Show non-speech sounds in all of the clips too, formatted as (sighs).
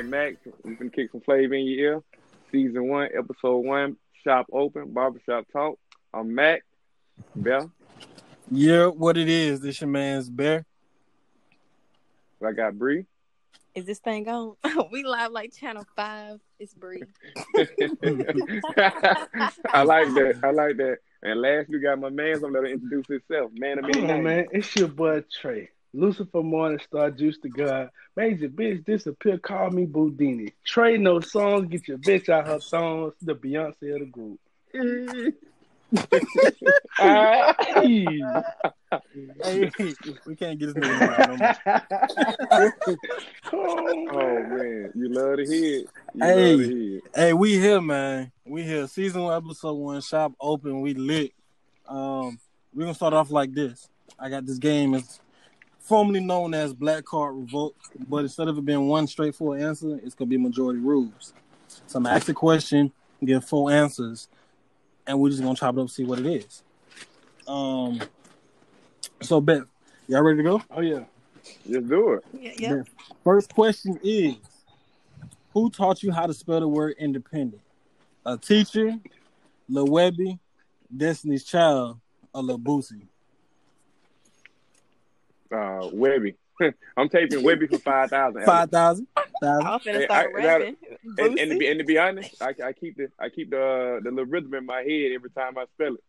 It's your man Max. We can kick some flavor in your ear. Season one, episode one. Shop open, barbershop talk. I'm Mac. Bell. Yeah, what it is. This your man's bear. I got Bri. Is this thing on? (laughs) we live like Channel Five. It's Bri. (laughs) I like that. I like that. And last we got my man. I'm gonna introduce himself. Man of many Come on, names. man. It's your boy Trey. Lucifer Morningstar, Juice Da God. Made your bitch disappear, call me Boudini. Trade no songs, get your bitch out her songs, the Beyonce of the group. (laughs) Hey, we can't get this nigga no more. (laughs) Oh man, you love to hear Hey. love to hear. Hey, we here, man. We here. Season one, episode one. Shop open. We lit. Um, we're gonna start off like this. I got this game. It's formerly known as Black Card Revoked, but instead of it being one straightforward answer, it's gonna be majority rules. So I'm gonna ask a question, give four answers, and we're just gonna chop it up, and see what it is. Um. So, Beth, y'all ready to go? Oh yeah. Just do it. Yeah, yeah. First question is Who taught you how to spell the word independent? A teacher, Lil Webbie, Destiny's Child, or Lil Boosie? Uh, Webbie. (laughs) I'm taping Webbie for five thousand. (laughs) 5,000? I'm finna Hey, start I- rapping. And, and, to be, and to be honest, I, I keep the I keep the uh, the little rhythm in my head every time I spell it.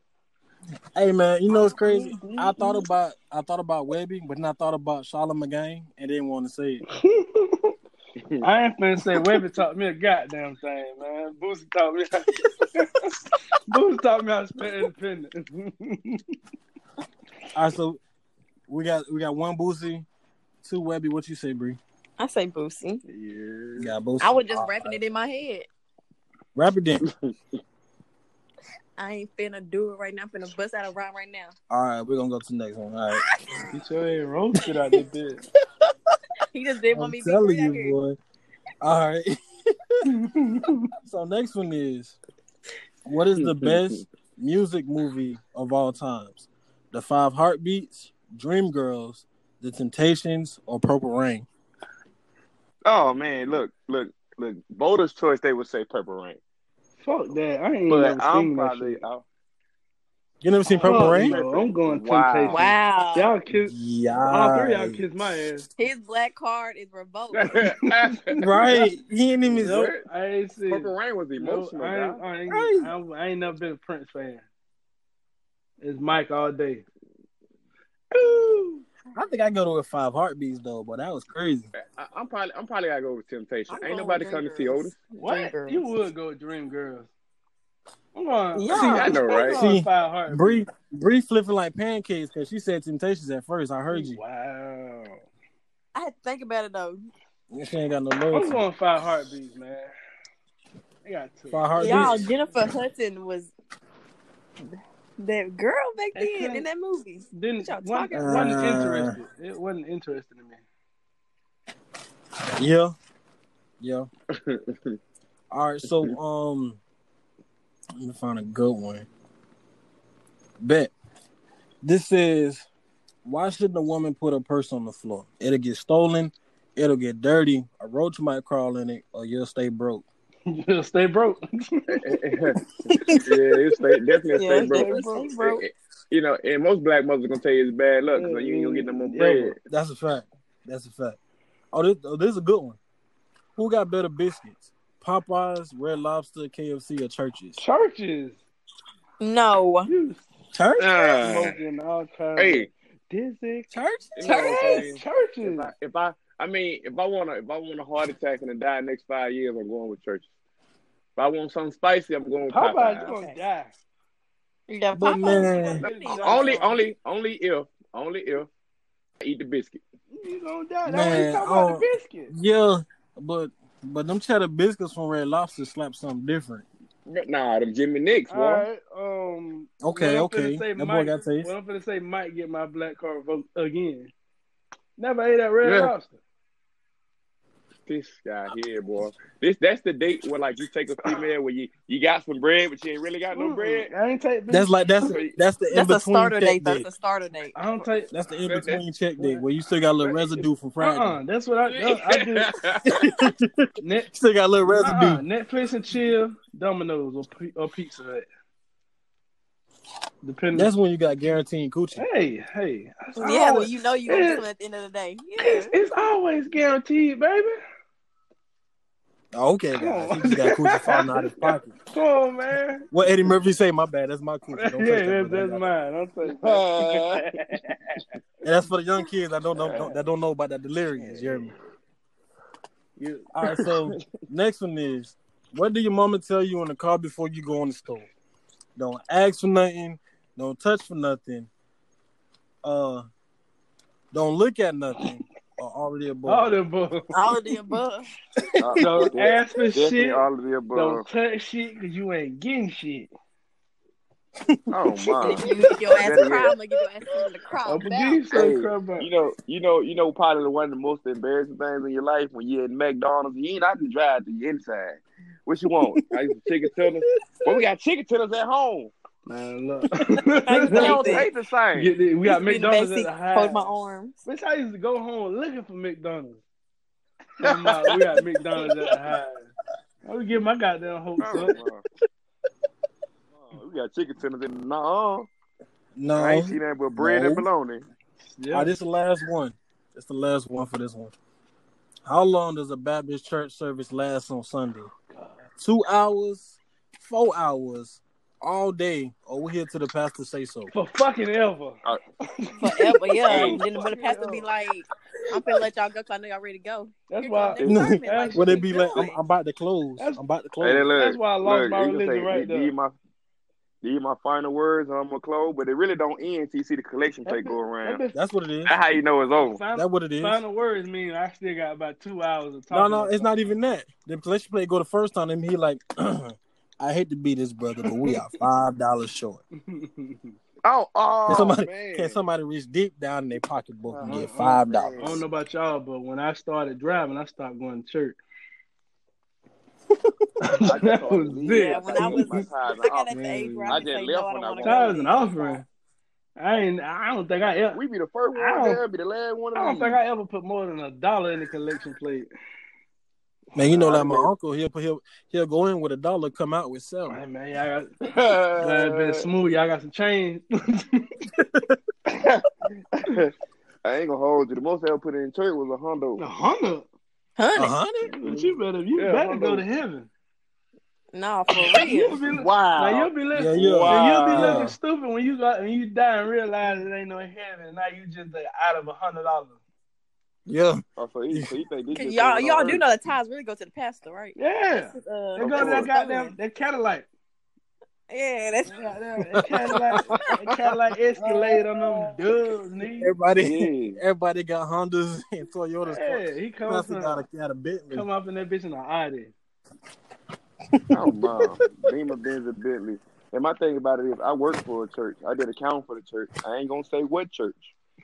Hey man, you know what's crazy? I thought about I thought about Webbie, but then I thought about Charlamagne McGain and didn't want to say it. (laughs) I ain't finna say Webbie taught me a goddamn thing, man. Boosie taught me Boosie taught me how to spell independent. All right, so we got we got one Boosie, two Webbie. What you say, Bri? I say Boosie. Yeah. got Boosie. I was just All rapping right. it in my head. Rap it then. I ain't finna do it right now. I'm finna bust out a rhyme right now. All right, we're gonna go to the next one. All right. You sure ain't roasted out there, bitch. (laughs) He just didn't want I'm me to be telling you, here. boy. All right. (laughs) so next one is, what is the (laughs) best music movie of all times? The Five Heartbeats, Dreamgirls, The Temptations, or Purple Rain? Oh man, look, look, look. Voters' choice, they would say Purple Rain, Fuck that. I ain't but never I'm seen that probably shit. I'll- You never seen oh, Purple Fuck Rain? no, I'm going Wow. Temptation. Wow. Y'all kiss. Yeah. All three y'all kiss my ass. His black card is revoked. (laughs) Right. He ain't even. Nope, I ain't seen. Purple Rain was No, emotional. I, ain't, guy. I, ain't, Right. I, ain't- I ain't never been a Prince fan. It's Mike all day. I think I go to with Five Heartbeats though, but that was crazy. I, I'm probably I'm probably gotta go with Temptation. I'm ain't nobody with come to see Dreamgirls. Otis. What? Dreamgirls. You would go with Dream Girls. I'm going. Yeah. See, I know, right? going See, Five Heartbeats. Bri, Bri flipping like pancakes because she said Temptations at first. I heard you. Wow. I had to think about it though. She ain't got no I'm loyalty. going Five Heartbeats, man. I got two. Five Heartbeats. Y'all, Jennifer Hudson was that girl back Hey, then Clint. in that movie. Didn't y'all wasn't, wasn't about? interested. It wasn't interesting to me. Yeah. Yeah. (laughs) All right, so um let me find a good one. Bet. This is why shouldn't a woman put her purse on the floor? It'll get stolen, it'll get dirty, a roach might crawl in it, or you'll stay broke. You'll stay broke. (laughs) yeah, it's stay, definitely Yeah, stay broke. stay broke. You know, and most black mothers gonna tell you it's bad luck, so you ain't gonna get no more bread. That's a fact. That's a fact. Oh, this, oh, this is a good one. Who got better biscuits? Popeyes, Red Lobster, KFC, or Church's? Church's. No. You Church? Smoking all kinds hey, of dizzy. Church? you know what I'm saying? Church's. If I, if I, I mean, if I want to, if I want a heart attack and to die next five years, I'm going with Church's. If I want something spicy, I'm going with Popeye's Popeyes. gonna Okay. die. Yeah, But Popeyes- man- Only, only, only if, only if I eat the biscuit. You gonna die. That's Man, what you talking about oh. the biscuit. Yeah, but but them cheddar biscuits from Red Lobster slap something different. But nah, them Jimmy Nicks, boy. All right. Um. Okay, I'm finna okay. Say That boy Mike, got taste. What I'm gonna say might get my black card vote again. Never ate that Red Yeah. Lobster. This guy here, boy. This that's the date where like you take a female where you you got some bread, but you ain't really got no bread. I ain't take. That's like that's that's the in That's a between starter check date. date. That's a starter date. I don't take. That's the in between check date where you still got a little residue from uh-uh, Friday. Uh-uh, that's what I, (laughs) I do. (laughs) Net, still got a little uh-uh, residue. uh-uh, Netflix and chill, Domino's or, or Pizza Hut. Depending. That's when you got guaranteed coochie. hey, hey. Yeah, when always, you know you're gonna do it at the end of the day. Yeah. it's, it's always guaranteed, baby. Oh, okay, guys. He just got coochie falling out of his pocket. (laughs) Come on, man. What Eddie Murphy say? My bad. That's my coochie. yeah, Don't that, that's, that's mine. Don't that. (laughs) (laughs) And that's for the young kids that don't know don't, that don't know about that delirious. You hear me? You- All right. So next one is, what do your mama tell you in the car before you go in the store? Don't ask for nothing. Don't touch for nothing. Uh, don't look at nothing. Or already above. all the above. All of the above. (laughs) Don't ask for shit. all of the above. Don't touch shit because you ain't getting shit. Oh my. (laughs) You, if your ass Better cry, yet. I'm gonna give your ass something to cry I'm gonna about. give you Hey. You know, you know, you know, probably the one of the most embarrassing things in your life when you're in McDonald's, you ain't out to drive to the inside. What you want? I used to chicken tenders. Well, we got chicken tenders at home. Man, look. (laughs) (laughs) I They don't that. taste the same. Get the- we got Used to in the McDonald's at the seat, house. Hold my arms. Bitch, I used to go home looking for McDonald's. (laughs) Talking we got McDonald's at the house. I would give my goddamn hopes Oh, up. Oh, we got chicken tenders in no. no. I ain't seen that but bread and bologna. Yeah. All right, this is the last one. It's the last one for this one. How long does a Baptist church service last on Sunday? Two hours, four hours, all day, or we here till the pastor say so. For fucking ever. Forever, yeah. Hey. (laughs) And then when the pastor be like, I'm finna let y'all go because I know y'all ready to go. That's Here why. y'all next sermon, like, Would what it be you like I'm. I'm about to close? That's- I'm about to Hey, close. look, That's why I lost look, my religion say, right these there. my these my final words, and I'm gonna close, but it really don't end until you see the collection plate go around. That That's what it is. That's how you know it's over. Final, That's what it is. final words mean I still got about two hours of No, no, it's not even that. The collection plate go the first time, and he like, (clears throat) I hate to be this brother, but we are five dollars short. (laughs) Oh, oh Can somebody, man. can somebody reach deep down in their pocketbook and Uh-huh, get five dollars? I don't know about y'all, but when I started driving, I stopped going to church. I just (laughs) that thought was it. Yeah, when I was, My tithes I got and at the age where I I just left no, when don't I want to went. go. Offering. I ain't. I don't think I ever. We be the first I one don't- there, be the last one. I don't think I ever put more than a dollar in the collection plate. Man, you know, Uh, like my uncle, he'll he'll he'll go in with a dollar, come out with seven. Hey, man, y'all got, (laughs) glad it's been smooth. Y'all got some change. (laughs) I ain't gonna hold you. The most I ever put in church was a hundo. a hundred. A hundred? But you better. You Yeah, better go to heaven. no, for (laughs) You'll real. be, Wow. Now you'll be looking. Yeah, yeah. and you'll be looking stupid when you got when you die and realize it ain't no heaven. And now you just uh, out of a hundred dollars. Yeah. So he, so he think this y'all, y'all do know the tithes really go to the pastor, right? Yeah. Uh, They go to that course. goddamn that Cadillac. Yeah, that's Goddamn, that Cadillac, that Cadillac Escalade on them (laughs) dubs, nigga. Everybody Yeah. (laughs) everybody got Hondas and Toyotas. Yeah, he come up, Pastor in, got a, got a Bentley. come up in that bitch in an Audi. Oh my, Beamer, Benz, and Bentley. And my thing about it is, I work for a church. I did accounting for the church. I ain't gonna say what church.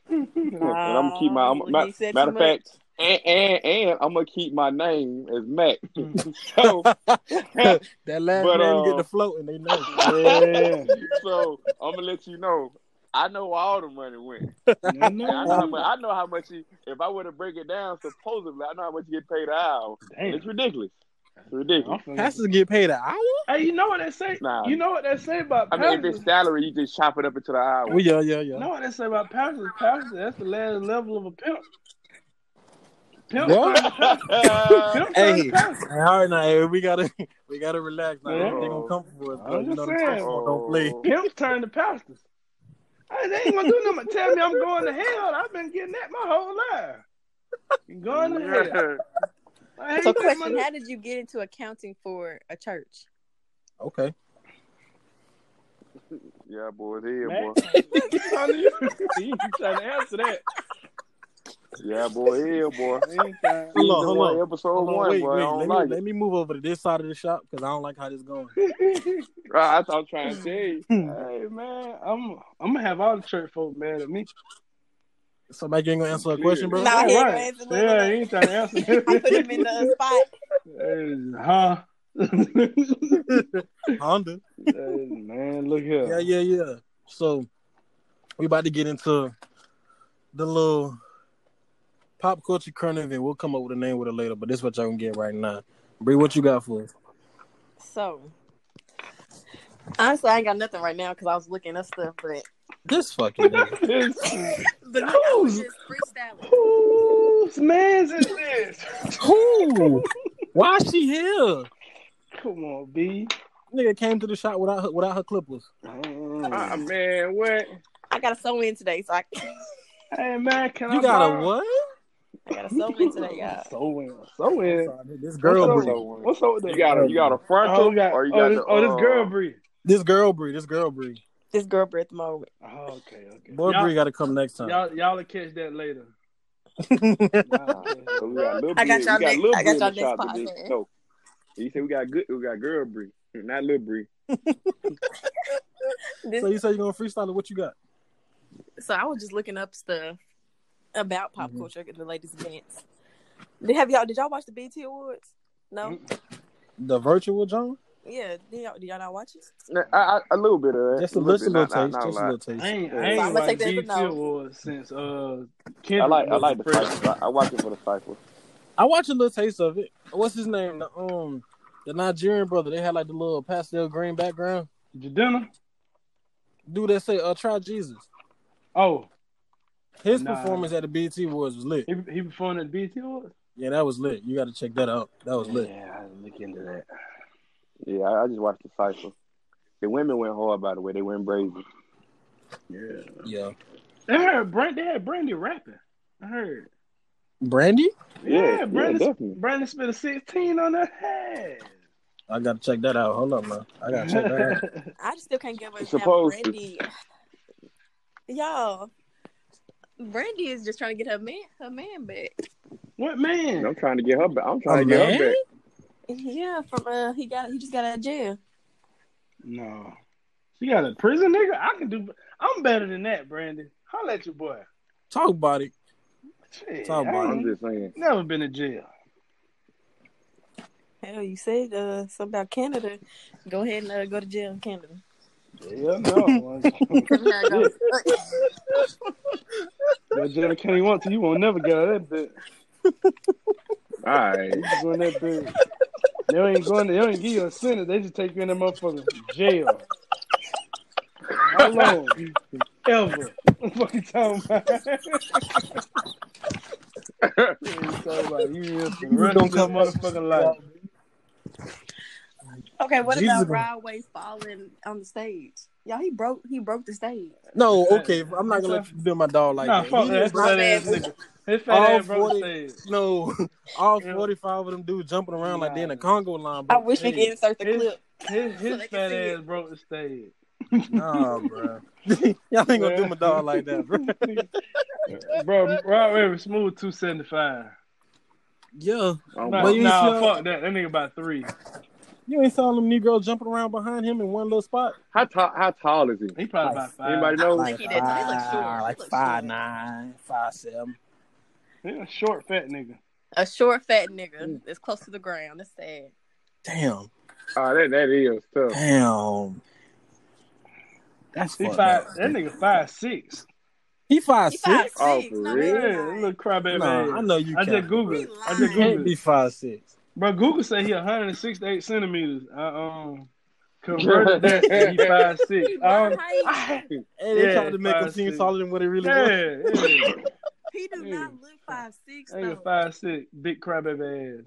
And I'm gonna keep my. I'm, Nah, matter he said matter too of fact, and, and and I'm gonna keep my name as Mac. (laughs) so (laughs) that last But, name uh, get the float and they know. Yeah. so I'm gonna let you know. I know where all the money went. (laughs) I And I know how much. I know how much. You, if I were to break it down, supposedly, I know how much you get paid an hour. Damn. It's ridiculous. It's ridiculous. Pastors get paid an hour? Hey, you know what they say? Nah. You know what they say about I mean, if it's salary, you just chop it up into the hour. Well, yeah, yeah, yeah. You know what they say about pastors? Pastors, that's the last level of a pimp. Pimp. What? pastor. Pimp Hey, to pastor. hey, all right now, hey, we gotta we gotta relax now. Yeah. They gonna come for us. I'm bro. You just know the saying. Texans don't play. Oh. Pimps turn to pastors. Hey, they ain't gonna do nothing but tell me I'm going to hell. I've been getting that my whole life. Going to hell. I hate So, question: How did you get into accounting for a church? Okay. (laughs) Yeah, boy, here, Man, boy. (laughs) you trying to- (laughs) trying to answer that. Yeah, boy, here, boy. He Hold on, Season hold on. Episode Hold on, one, wait, boy. wait. I don't Let, like me, it. let me move over to this side of the shop because I don't like how this going. Right, I, I'm trying to tell you. Hmm. hey man, I'm I'm gonna have all the church folk mad at me. So Mike, ain't gonna answer a question, bro. Nah, he All ain't right. answer, look, Yeah, he ain't trying to answer. (laughs) I put him in the (laughs) spot. huh? (laughs) Honda. Hey, man, look here. Yeah, yeah, yeah. So we about to get into the little pop culture current event. We'll come up with a name with it later, but this is what y'all can get right now. Bri, what you got for us? So, honestly, I ain't got nothing right now because I was looking up stuff, but This fucking nigga. (laughs) This- but look, I was just freestyling. Whose man's is this? Who? Why is she here? Come on, B. Nigga came to the shop without her, without her clippers. Ah, man, what? I got a sew in today, so I, (laughs) Hey man, can You I You got a what? I got a sew in today, (laughs) y'all. So in, so in. This girl What's Bri. up? What's up with that? You got a you got a frontal Oh, got, or you oh, this, the, oh, this uh, girl Bri. This girl Bri. This girl Bri. This girl Bri at moment. Oh, okay, okay. Boy y'all, Bri got to come next time. y'all, y'all will catch that later. So (laughs) got I got y'all we got next- I got y'all next today, podcast. So you said we got good, we got girl Bri, not little Bri. (laughs) So you say you're gonna freestyle it? What you got? so I was just looking up stuff about pop Mhm. culture and the latest events. Did have y'all? Did y'all watch the BET Awards? No. The virtual John? Yeah. Did y'all, did y'all not watch it? Nah, I, I, a little bit of that. Just a little little, bit, little not- taste. not- not Just a little taste. I ain't, I I'm ain't gonna like take that as a BET no. Awards since uh I Kendrick like I like the president. cipher. I, I watch it for the cipher. I watch a little taste of it. What's his name? The um, the Nigerian brother. They had like the little pastel green background. Jadena? Dude that say uh try Jesus. Oh, His Nah. performance at the BET Awards was lit. he he performed at the BET Awards. Yeah, that was lit. You got to check that out. That was lit. Yeah, I had look into that. Yeah, I, I just watched the cipher. The women went hard, by the way. They went brazen. Yeah, Yeah. I heard Brand. They had Brandy rapping. I heard. Brandy? Yeah, Yeah, yeah, Brandy. definitely. Brandy spit a sixteen on her head. I got to check that out. Hold up, man. I got to check that out. (laughs) I just still can't get over It's how supposed to. Brandy. Y'all, Brandy is just trying to get her man her man back. what man? I'm trying to get her back. I'm trying A to get man? her back. Yeah, from uh, he got he just got out of jail. No. She got a prison nigga? I can do I'm better than that, Brandy. Holla at your boy. Talk about it. Shit, Talk about it. I'm just saying. never been in jail. Hell, you said uh something about Canada. Go ahead and uh, go to jail in Canada. Yeah, no. (laughs) (laughs) Go- That jail can't even want to. You won't never get out of that bit. (laughs) All right. You just go in that bit. They ain't going. They don't give you a sentence. They just take you in that motherfucker jail. How long? Ever? What the you talking about? You talking about? You here for the You rest gonna of your come back. motherfucking life. okay, what Jesus. about Rod Wave falling on the stage? Y'all, he broke he broke the stage. No, okay. I'm not going to let you do my dog like Nah, that. fuck He that. was That's fat my ass nigga. His fat All ass broke 40 the stage. No, (laughs) all 45 of them dudes jumping around like they in the Nah. Congo line. I Bro. wish we could insert the his- clip. His, (laughs) his they can fat ass it. broke the stage. Nah, bro. (laughs) Y'all ain't gonna do my dog like that, bro. Bro, Rod Wave smooth two seventy five. Yeah, Oh, Nah, nah fuck that. That nigga about three. You ain't saw them Negroes jumping around behind him in one little spot. How tall? How tall is he? He probably about five. Anybody know? think he did. He look short. Like look five short. nine, five seven. He a short fat nigga. A short fat nigga mm. that's close to the ground. That's sad. Damn, Oh, that that is tough. damn. That's He five. up. That nigga five six. He five He five six. Oh, six. for No, real? he Yeah, not. little crybaby. Nah. I know you I can't. just Google. He it. I just Can't be five six. Bro, Google say he 168 centimeters. I um converted that to he (laughs) five six. He Um, height. I, Hey, they Yeah, tried to make him seem six. taller than what he really was. yeah, yeah. (laughs) He do Yeah. not look five six Nigga though. five six, big crybaby ass.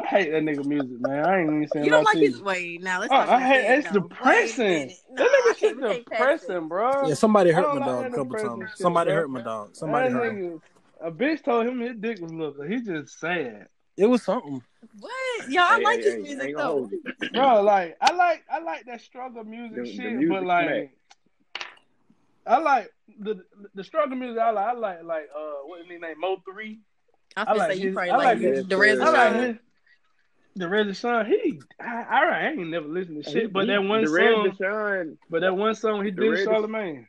I hate that nigga music, man. I ain't even saying You don't lie like to his you. wait now. Let's Oh, talk I hate it's though. depressing. Wait a minute. No, that nigga can't- shit we can't pass depressing, bro. Yeah, somebody hurt my dog a couple times. shit, Somebody bro. hurt my dog. Somebody that hurt him. nigga, a bitch told him his dick was little. He just sad, It was something. What? Y'all I Hey, like hey, his hey, music ain't though. bro. Like I like I like that struggle music The- the shit, music but like smack. I like the the struggle music. I like I like like uh what is his name Mo three. I was I gonna like say you probably I like, like the, his- the Reza I like The Red Sean, he, I, I, I ain't never listened to shit, He- but that one the song, Red Deshaun, but that one song he the did Red- Charlemagne.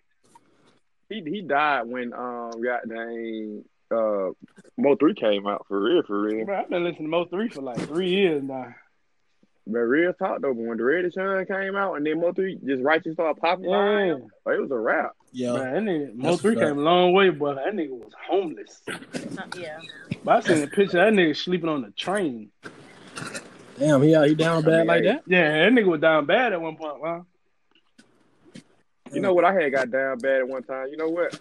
he he died when um goddamn uh Mo three came out for real for real. Bro, I've been listening to Mo three for like three years now. But real talk though, but when the Red Sun came out and then Mo three just righteous started popping Yeah. behind him, oh, it was a wrap. Yeah. Man, that nigga Mo three came a long way, but that nigga was homeless. Yeah. But I seen a picture of that nigga sleeping on the train. Damn, he out, he down bad like that? Yeah, that nigga was down bad at one point, man. You know what? I had got down bad at one time. You know what?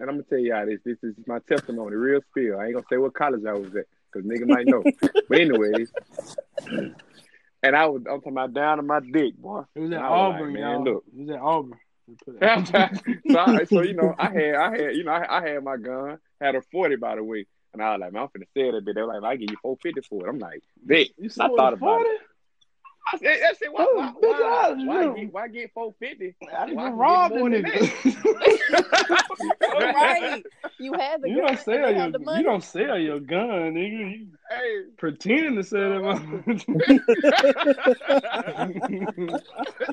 And I'm gonna tell y'all this. This is my testimony, real spill. I ain't gonna say what college I was at, cause nigga might know. but anyways, (laughs) and I was I'm talking about down to my dick, boy. It was at And I was Auburn, like, y'all. look. It was at Auburn. (laughs) So, I, so you know, I had, I had, you know, I, I had my gun, had a forty by the way, and I was like, man, I'm finna sell that bit. They were like, I give you four fifty for it. I'm like, bet. You I thought about 40? it. I said, that shit, why, why, why, I- why, you- get, why get four fifty? I done Why been get robbed more the than nigga. (laughs) right. You had the You gun don't sell they your had the money. you don't sell your gun, nigga. You Hey, pretending to sell that motherfucker.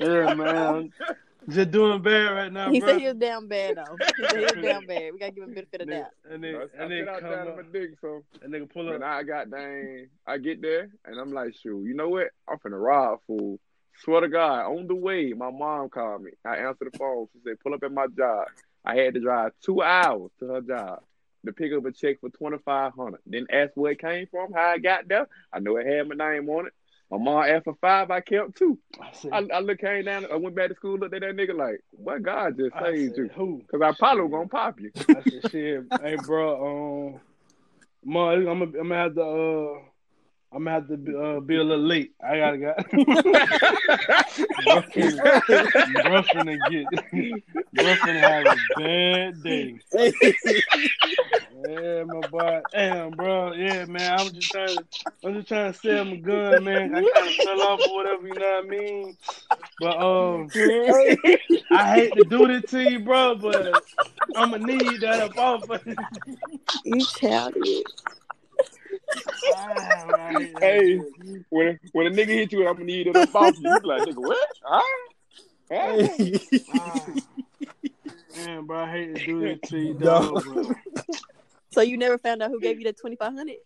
(laughs) yeah, man. (laughs) Just doing bad right now, he bro. said he was down bad though. He said he was (laughs) down bad. We gotta give him a benefit of that. And I, then, I and then come down up, my dick, so and nigga pull when up. I got dang, I get there and I'm like, shoot, you know what? I'm finna rob fool. Swear to God, on the way, my mom called me. I answered the phone. She said, pull up at my job. I had to drive two hours to her job to pick up a check for twenty five hundred. Didn't ask where it came from, how I got there. I know it had my name on it. My mom asked for five, I kept two. I said, I, I look came down, I went back to school, looked at that nigga like, what God just I saved said, you? who? Cause I probably was gonna pop you. I said, shit, hey, bro, um, Ma, I'm gonna, I'm gonna have to, uh, I'm gonna have to be, uh, be a little late. I gotta go. bro finna get, bro finna have a bad day. Yeah, my boy. Damn, bro. Yeah, man. I'm just trying to, I'm just trying to sell my gun, man. I kind of fell off or whatever, you know what I mean? But um, I hate to do this to you, bro, but I'm gonna need that up off. of you. You childish. Damn, I hate that Hey, when when a nigga hit you, I'm gonna need it up off you. You like, nigga, what? Huh? Huh? Ah. Damn, bro. I hate to do this to you, dog. But So you never found out who gave you the twenty five hundred?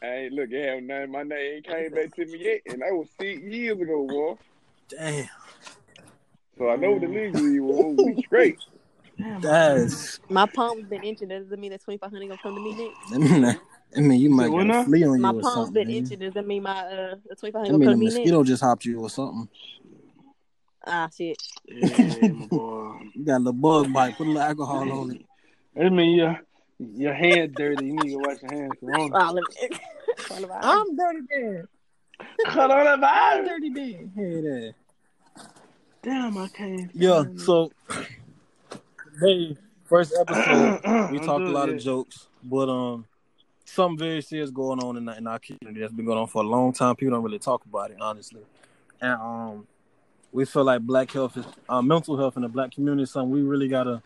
Hey, look, yeah, none, my name ain't came back to me yet, and that was six years ago, boy. Damn. So I know the legally was we straight. That's My palm's been inching. Does that mean that twenty five hundred gonna come to me next? I mean, that- I mean you might Say what get a flea on you My or palm's something. been man. inching. Does that mean my uh the twenty five I mean gonna a come to me next? mosquito just hopped you or something. Ah shit. yeah, (laughs) boy. You got a little bug bite. Put a little alcohol on it. That mean your your hand dirty. You need to wash your hands. Corona. Let me. I'm dirty Dan. Coronavirus. Dirty Dan. Hey there. Damn, I can't. Yeah, so hey, first episode (clears throat) we talked a lot yeah. of jokes, but um something very serious going on in, in our community that's been going on for a long time. People don't really talk about it, honestly. And um we feel like black health is uh, mental health in the black community is something we really gotta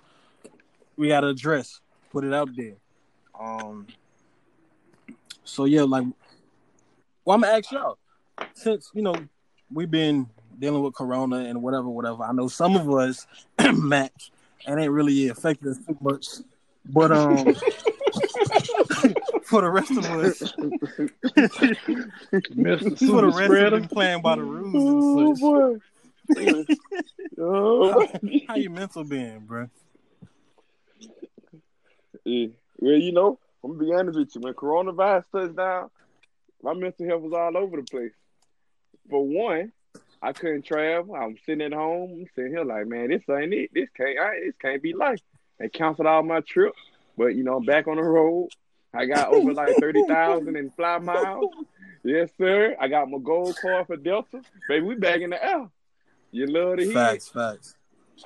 we gotta address, put it out there. Um so yeah, like well I'm gonna ask y'all, since you know we've been dealing with corona and whatever, whatever. I know some of us (clears throat) match and ain't really affected us too much. But um for the rest of us (laughs) for the Super rest of them playing by the rules Oh and such. boy. (laughs) oh. How you mental being, bro? Yeah. Well, you know, I'm gonna be honest with you. When coronavirus touched down, my mental health was all over the place. For one, I couldn't travel. I'm sitting at home. I'm sitting here like, man, this ain't it. This can't. I, this can't be life. They canceled all my trip, but you know, I'm back on the road. I got over like thirty thousand (laughs) in fly miles. Yes, sir. I got my gold card for Delta. Baby, we back in the L. You love to hear. it. Facts, facts.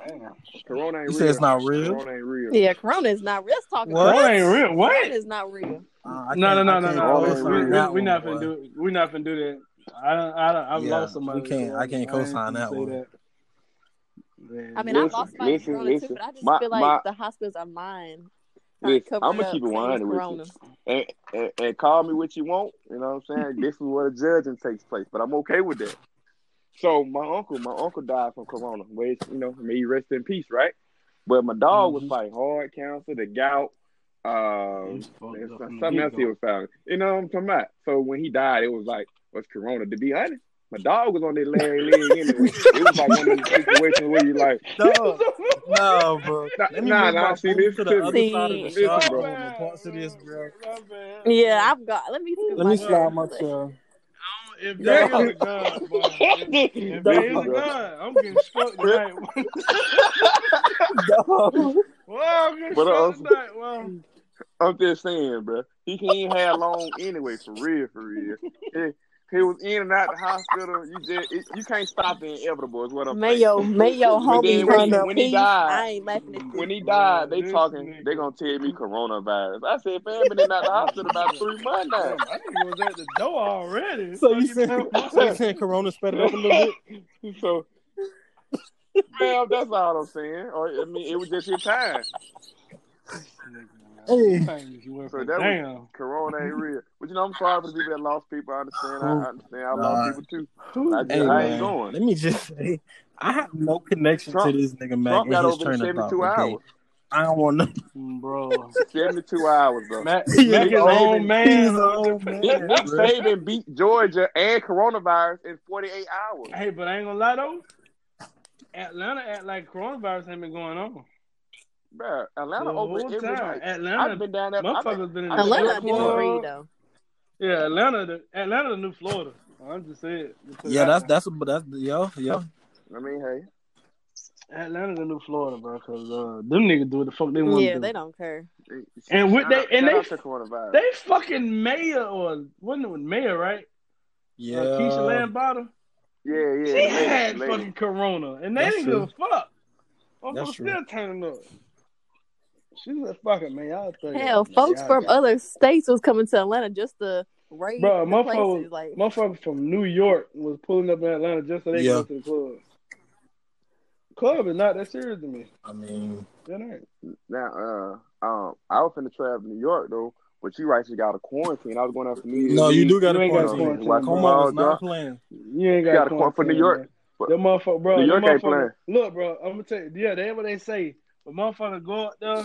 Damn. Corona ain't You real. say it's not real? Corona ain't real. Yeah, Corona is not real. Let's talk What? about Corona ain't real. Corona What? is not real. Uh, I No, no, no, no, no. co-sign We, we, we not boy. finna do. We not finna do that. I don't. I don't. I've Yeah, lost somebody. we can't- I can't ain't co-sign finna that one. that. Man, I mean, I lost my listen, Corona listen. too, but I just My- feel like my- the hospitals are mine. Listen, I'ma keep it 100 with you. And, and, and call me what you want. You know what I'm saying? this is where the judging takes place, but I'm okay with that. So my uncle, my uncle died from corona. Which you know, may he rest in peace, right? But my dog was Mhm. fighting hard cancer, the gout, uh, He was fucked and up some- from the something else he was fighting. You know what I'm talking about? So when he died, it was like, was Corona. To be honest, my dog was on that Larry leg anyway. It was like one of those situations where you like, Dog. (laughs) No, bro. Nah, Let nah, nah, see, phone this to the other See, side of the listen, shop, bro. bro. Parts of this, bro. Yeah, I've got. Let me. scoot Let me slide my chair. If Yeah. there is a gun, (laughs) boy, if, if there is a Bro. gun, I'm getting struck tonight. (laughs) Dog. well, I'm getting But struck also- tonight. Well, I'm just saying, bro. He can't have long anyway, for real, for real. He, he was in and out the hospital. You just it, you can't stop the inevitable. Is what I'm May saying. your may your But homie then when he- when he died- I ain't laughing at When he died, they talking. They gonna tell me coronavirus. I said, fam, been in and out the hospital about three months now. I think it was at the door already. So you Fucking saying, hell. so you saying Corona sped it up a little bit? (laughs) so, man, that's all I'm saying. Or I mean, it was just your time. Hey. Thanks, you went So from that was- damn. Corona ain't real. But you know, I'm sorry for the people that lost people. I understand. I, I understand. I Nah. lost people too. Who- I just, Hey, I ain't going. Let me just say, I have no connection Trump- to this nigga Mac Trump and got his over train in of thought. 72 Okay, hours. I don't want no. Mm, Bro. 72 hours, bro. Mac, (laughs) He Mac is old, own He's man. an old man. Nick, Nick. Saban beat Georgia and coronavirus in 48 hours. Hey, but I ain't gonna lie though. Atlanta act like coronavirus ain't been going on. Bro, Atlanta the open whole every time. night. I've Atlanta, been down there. I've been, motherfuckers been in I've the Atlanta a strip down there. breed though. Yeah, Atlanta, the, Atlanta, the new Florida. I'm just saying. Just put it Yeah, out that's there. that's but that's yo yo. I mean, hey. Atlanta, the new Florida, bro. Cause uh, them niggas do what the fuck they want Yeah, do. they don't care. And with they- and they- out. They fucking mayor or wasn't it with mayor, right? Yeah, Uh, Keisha Lance Bottoms. yeah, yeah. She lady, had lady. fucking corona, and they That's didn't give a fuck. That's Motherfuckers true. still turning up. She's a fucking man. Y'all think Hell, folks y'all from got- other states was coming to Atlanta just to raid Bro, the motherfucker, places. Like, motherfucker from New York was pulling up in Atlanta just so they Yeah. go to the club. Club is not that serious to me. I mean, That ain't. Now, uh, um, I was finna travel to New York though, but you actually got a quarantine. I was going out for New Year's. no, you do got You a ain't got quarantine. quarantine. Come on, not drop. playing. You ain't got, got a quar- for quarantine, New York. man. But Them motherfucker, bro. New York ain't motherfucker- Look, bro, I'm gonna tell you. Yeah, that's what they say. But motherfucker go out there,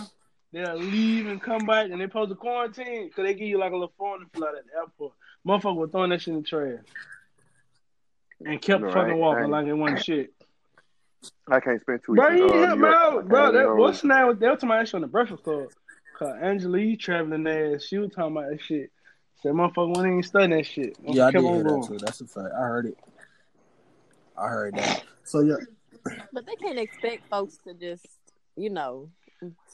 they'll leave and come back, and they post a quarantine because they give you like a little foreign flight at the airport. Motherfucker was throwing that shit in the trash and kept No, I fucking walking ain't- like it wasn't shit. I can't spend two Bro, weeks. you in, uh, help me out, bro. That, what's you. the name? They were talking about that shit on the Breakfast Club. Cause Angela traveling ass, she was talking about that shit. Said motherfucker wasn't even studying that shit. Yeah, I did hear that too. That's a fact. I heard it. I heard that. So yeah, but they can't expect folks to just, you know,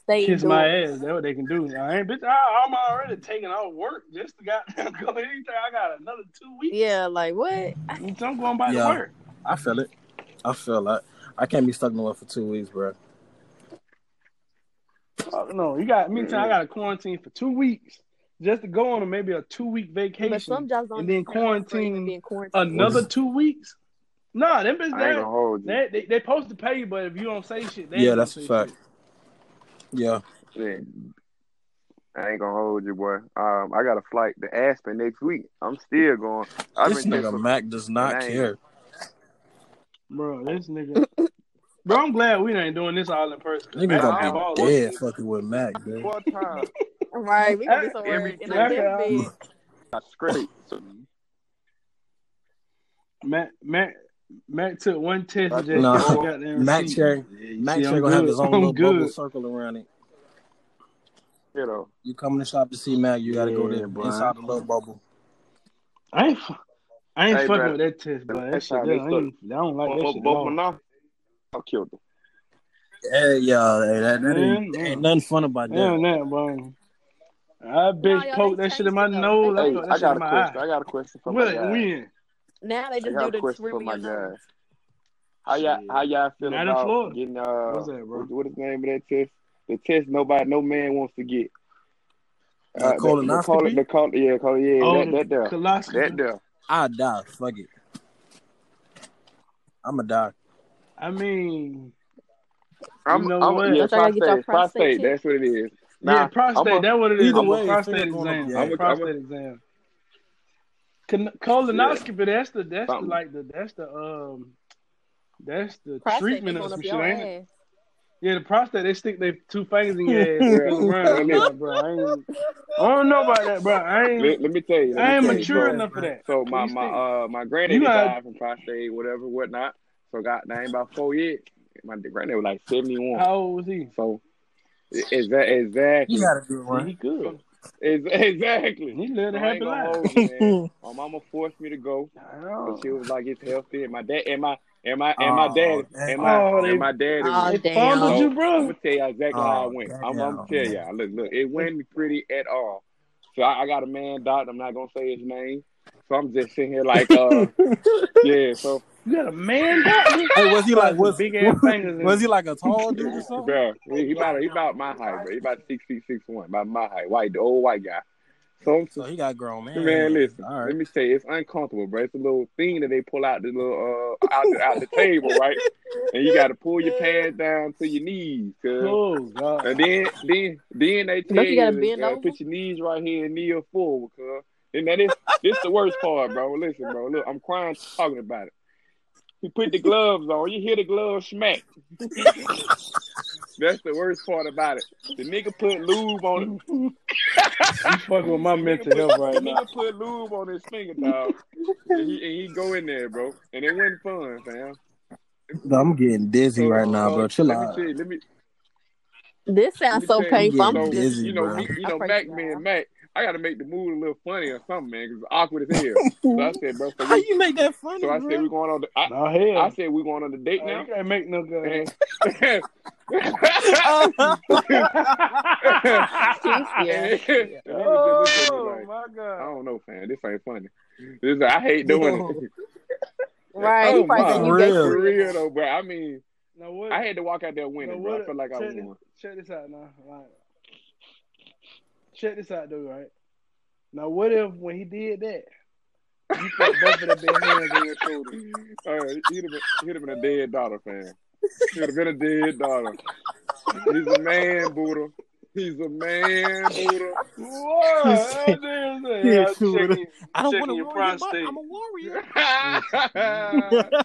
stay Kiss my ass. That's what they can do. I ain't bitch. I, I'm already taking off work just to goddamn (laughs) go anything. I got another two weeks. Yeah, like what? I'm going by Yeah. to work. I feel it. I feel like I can't be stuck nowhere for two weeks, bro. Fuck no, you got me. I got a quarantine for two weeks just to go on a, maybe a two week vacation. But some jobs don't and then even pay for even quarantine being quarantined. Another two weeks? Nah, them bitches I ain't that gonna hold you. they, they they supposed to pay you, but if you don't say shit, they Yeah, that's a fact. shit. Yeah, Yeah. I ain't gonna hold you, boy. Um, I got a flight to Aspen next week. I'm still going. I've this nigga just- Mac does not I care. Bro, this nigga. Bro, I'm glad we ain't doing this all in person. Niggas Man, I gonna be all dead fucking with Mac, bro. Four times. (laughs) Right, we gonna be somewhere Every in a time. bed. I scraped. So, Matt, Matt, Matt took one test and just Nah. kept the goddamn Mac receipt. chair, Yeah, Mac see, chair I'm gonna have his own I'm little bubble circle around it. you know, You come in the shop to see Mac, you gotta go there boy. inside the little bubble. I ain't, fu- I ain't Hey, fucking bro. with that test, bro. that Next shit, time I, ain't, I don't like that shit. both at all. I killed them. Hey, yeah, hey, that, that ain't, Man, ain't nothing fun about that. Damn that, boy. I bitch y'all, poked that shit in my changed it, nose. I Hey, put that I got a question. I got a question for my What? When? Now they just got do a the question for screaming my your How y'all how y'all feel Not about getting uh What's that, bro? what, what is the name of that test? The test nobody no man wants to get. Uh, the, the, col- colonoscopy? the col- yeah, col- yeah, Oh, that that there. coloscopy. That there. I die. Fuck it. I'ma die. I mean, I'm, You know I'm what? yeah, y'all gotta get prostate, prostate, prostate? That's what it is. yeah, Nah, prostate. I'm That's what it is. Either I'm a way, prostate finger going up exam. your Yeah, ass. prostate exam. Con- colonoscopy. That's the that's the like the that's the um that's the Prostate treatment of going some shit, your ain't it? Yeah, the prostate, they stick their two fingers in your (laughs) ass and Yeah. I'm like, bro, I, ain't, I don't know about that, bro. I ain't, Let, let me tell you. let I ain't tell you, mature enough for that. So my my uh my granddaddy You gotta- died from prostate, whatever, whatnot. So got name about four years. My granddad was like seventy one. How old was he? So is that exactly? You got a good one. he good. Is, (laughs) exactly. He lived a So happy life. hold. (laughs) My mama forced me to go. But she was like, "It's healthy." And my dad, and my, and my, and my Oh, dad, damn. and my, Oh, and my dad. Oh, was- They damn. fondled you, I'm gonna tell y'all exactly how Oh, it went. damn. I'm, I'm gonna tell y'all. Look, look, it wasn't pretty at all. So I, I got a man doctor. I'm not gonna say his name. So I'm just sitting here like, uh, (laughs) yeah. So, You got a man doctor? Hey, was he like was big ass (laughs) fingers? was he like a tall dude or something? bro, he, he about he about my height, bro. He about six feet six one, about my height. White, the old white guy. So So he got grown man. Man, listen. All Let me say, it's uncomfortable, bro. It's a little thing that they pull out the little uh out the, out the table, right? And you got to pull your pants down to your knees, cause Oh God! and then then then they tell Don't you gotta to, uh, put your knees right here and kneel forward, cuz. And that is this the worst part, bro. Listen, bro. Look, I'm crying talking about it. You put the gloves on, you hear the gloves smack. That's the worst part about it. The nigga put lube on it. You fucking with my mental health put- right the now. nigga put lube on his finger, dog. and, he, and he go in there, bro. And it wasn't fun, fam. I'm getting dizzy So- right uh, now, bro. Chill let Me out. tell you, let me, This let sounds me so painful. I'm so, dizzy, you know, bro. me, you know, Mac for. Mac, I got to make the mood a little funny or something, man, because it's awkward as hell. (laughs) So I said, bro, so, How we, you make that funny, so I bro? said we going on. The, I, No hell. I said we going on the date Oh, now. you can't make no (laughs) good. And, (laughs) oh like, my I don't know, fam. This ain't funny. This, I hate doing it. Right. Oh, my. For real. for For real. real though, bro. I mean, Now what? I had to walk out there winning, now bro. I what- felt like I check won. Check this out now. Like, check this out though, right? Now what if when he did that, you put both of their hands on your shoulder? Uh, he'd have been, he'd have been a dead daughter, fam. He'd have been a dead daughter. He's a man, Buddha. He's a man, Buddha. What? I. Yeah, I'm sure. checking, I don't want to your ruin your butt. prostate. I'm a warrior.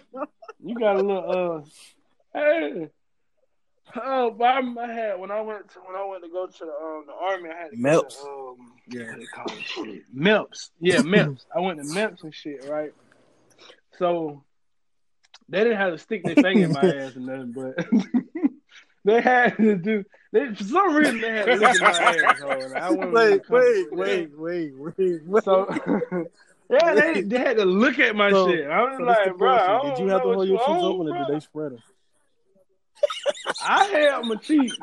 (laughs) (laughs) You got a little uh hey. Oh, but I, I had when I went to when I went to go to the um the army, I had to go Melps. to um Yeah. what they call it shit. MEPS. Yeah, (laughs) MEPS. I went to MEPS and shit, right? So they didn't have to stick their finger in my (laughs) ass or nothing, but (laughs) they had to do they for some reason they had to look at my asshole. and I Wait, wait, comfortable with that. wait, wait, wait, wait. So yeah, they, they had to look at my So- shit. I was So like, bro. I Did don't you have know to hold you your cheeks on, open or did they spread them? I held my cheeks.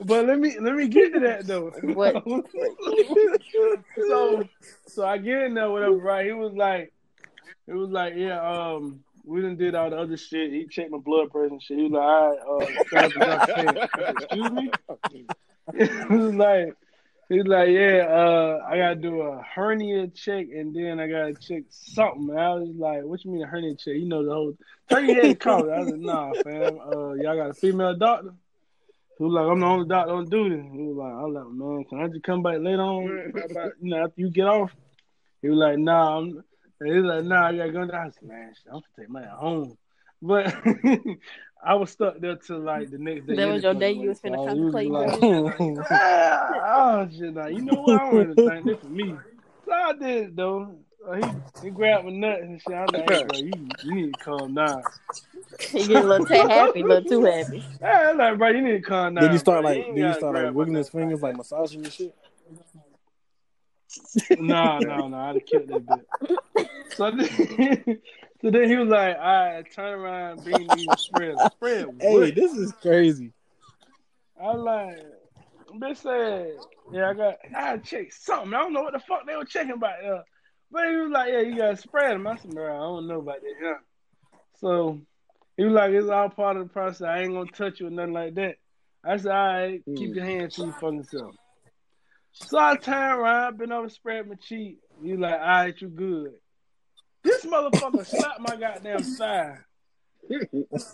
But let me let me get to that though. (laughs) What? (laughs) so so I get in there, whatever, right? He was like it was like, yeah, um, we done did all the other shit. He checked my blood pressure and shit. He was like, all right, uh, stand up and drop your pants. (laughs) I excuse me? he was like He's like, yeah, uh, I gotta do a hernia check and then I gotta check something. And I was like, what you mean a hernia check? You know the whole your head. I was like, nah, fam. Uh, y'all got a female doctor? He was like, I'm the only doctor on duty. He was like, I'm like, man, can I just come back later on? About, you know, after you get off. He was like, nah. I'm, and he was like, nah, I gotta go. I said, man, shit, I'm gonna take my home. But (laughs) I was stuck there till like the next day. That was your day you was finna So (laughs) I contemplate like, doing? ah, oh shit! Now you know what? I don't really think this for me. So I did it though. Uh, he he grabbed my nuts and shit. I was like, hey, (laughs) bro, you, you need to calm down. He get a little too (laughs) happy, a little too happy. Hey, I was like, bro, you need to calm down. Did you start bro. like? ain't Did you start like wiggling his fingers, like like massaging your shit? that. Nah, nah, nah. I'd have killed that bit. So then, so then he was like, all right, turn around, being these spread, spread. Hey, what? this is crazy. I was like, bitch said, yeah, I got, I had to something. I don't know what the fuck they were checking about. Uh, but he was like, yeah, you gotta spread them. I said, bro, I don't know about that. Yeah. So he was like, it's all part of the process. I ain't gonna touch you or nothing like that. I said, all right, keep your hands to your fucking self. So I turned around, been over, spread my cheek. He was like, all right, you good. This motherfucker slapped my goddamn thigh.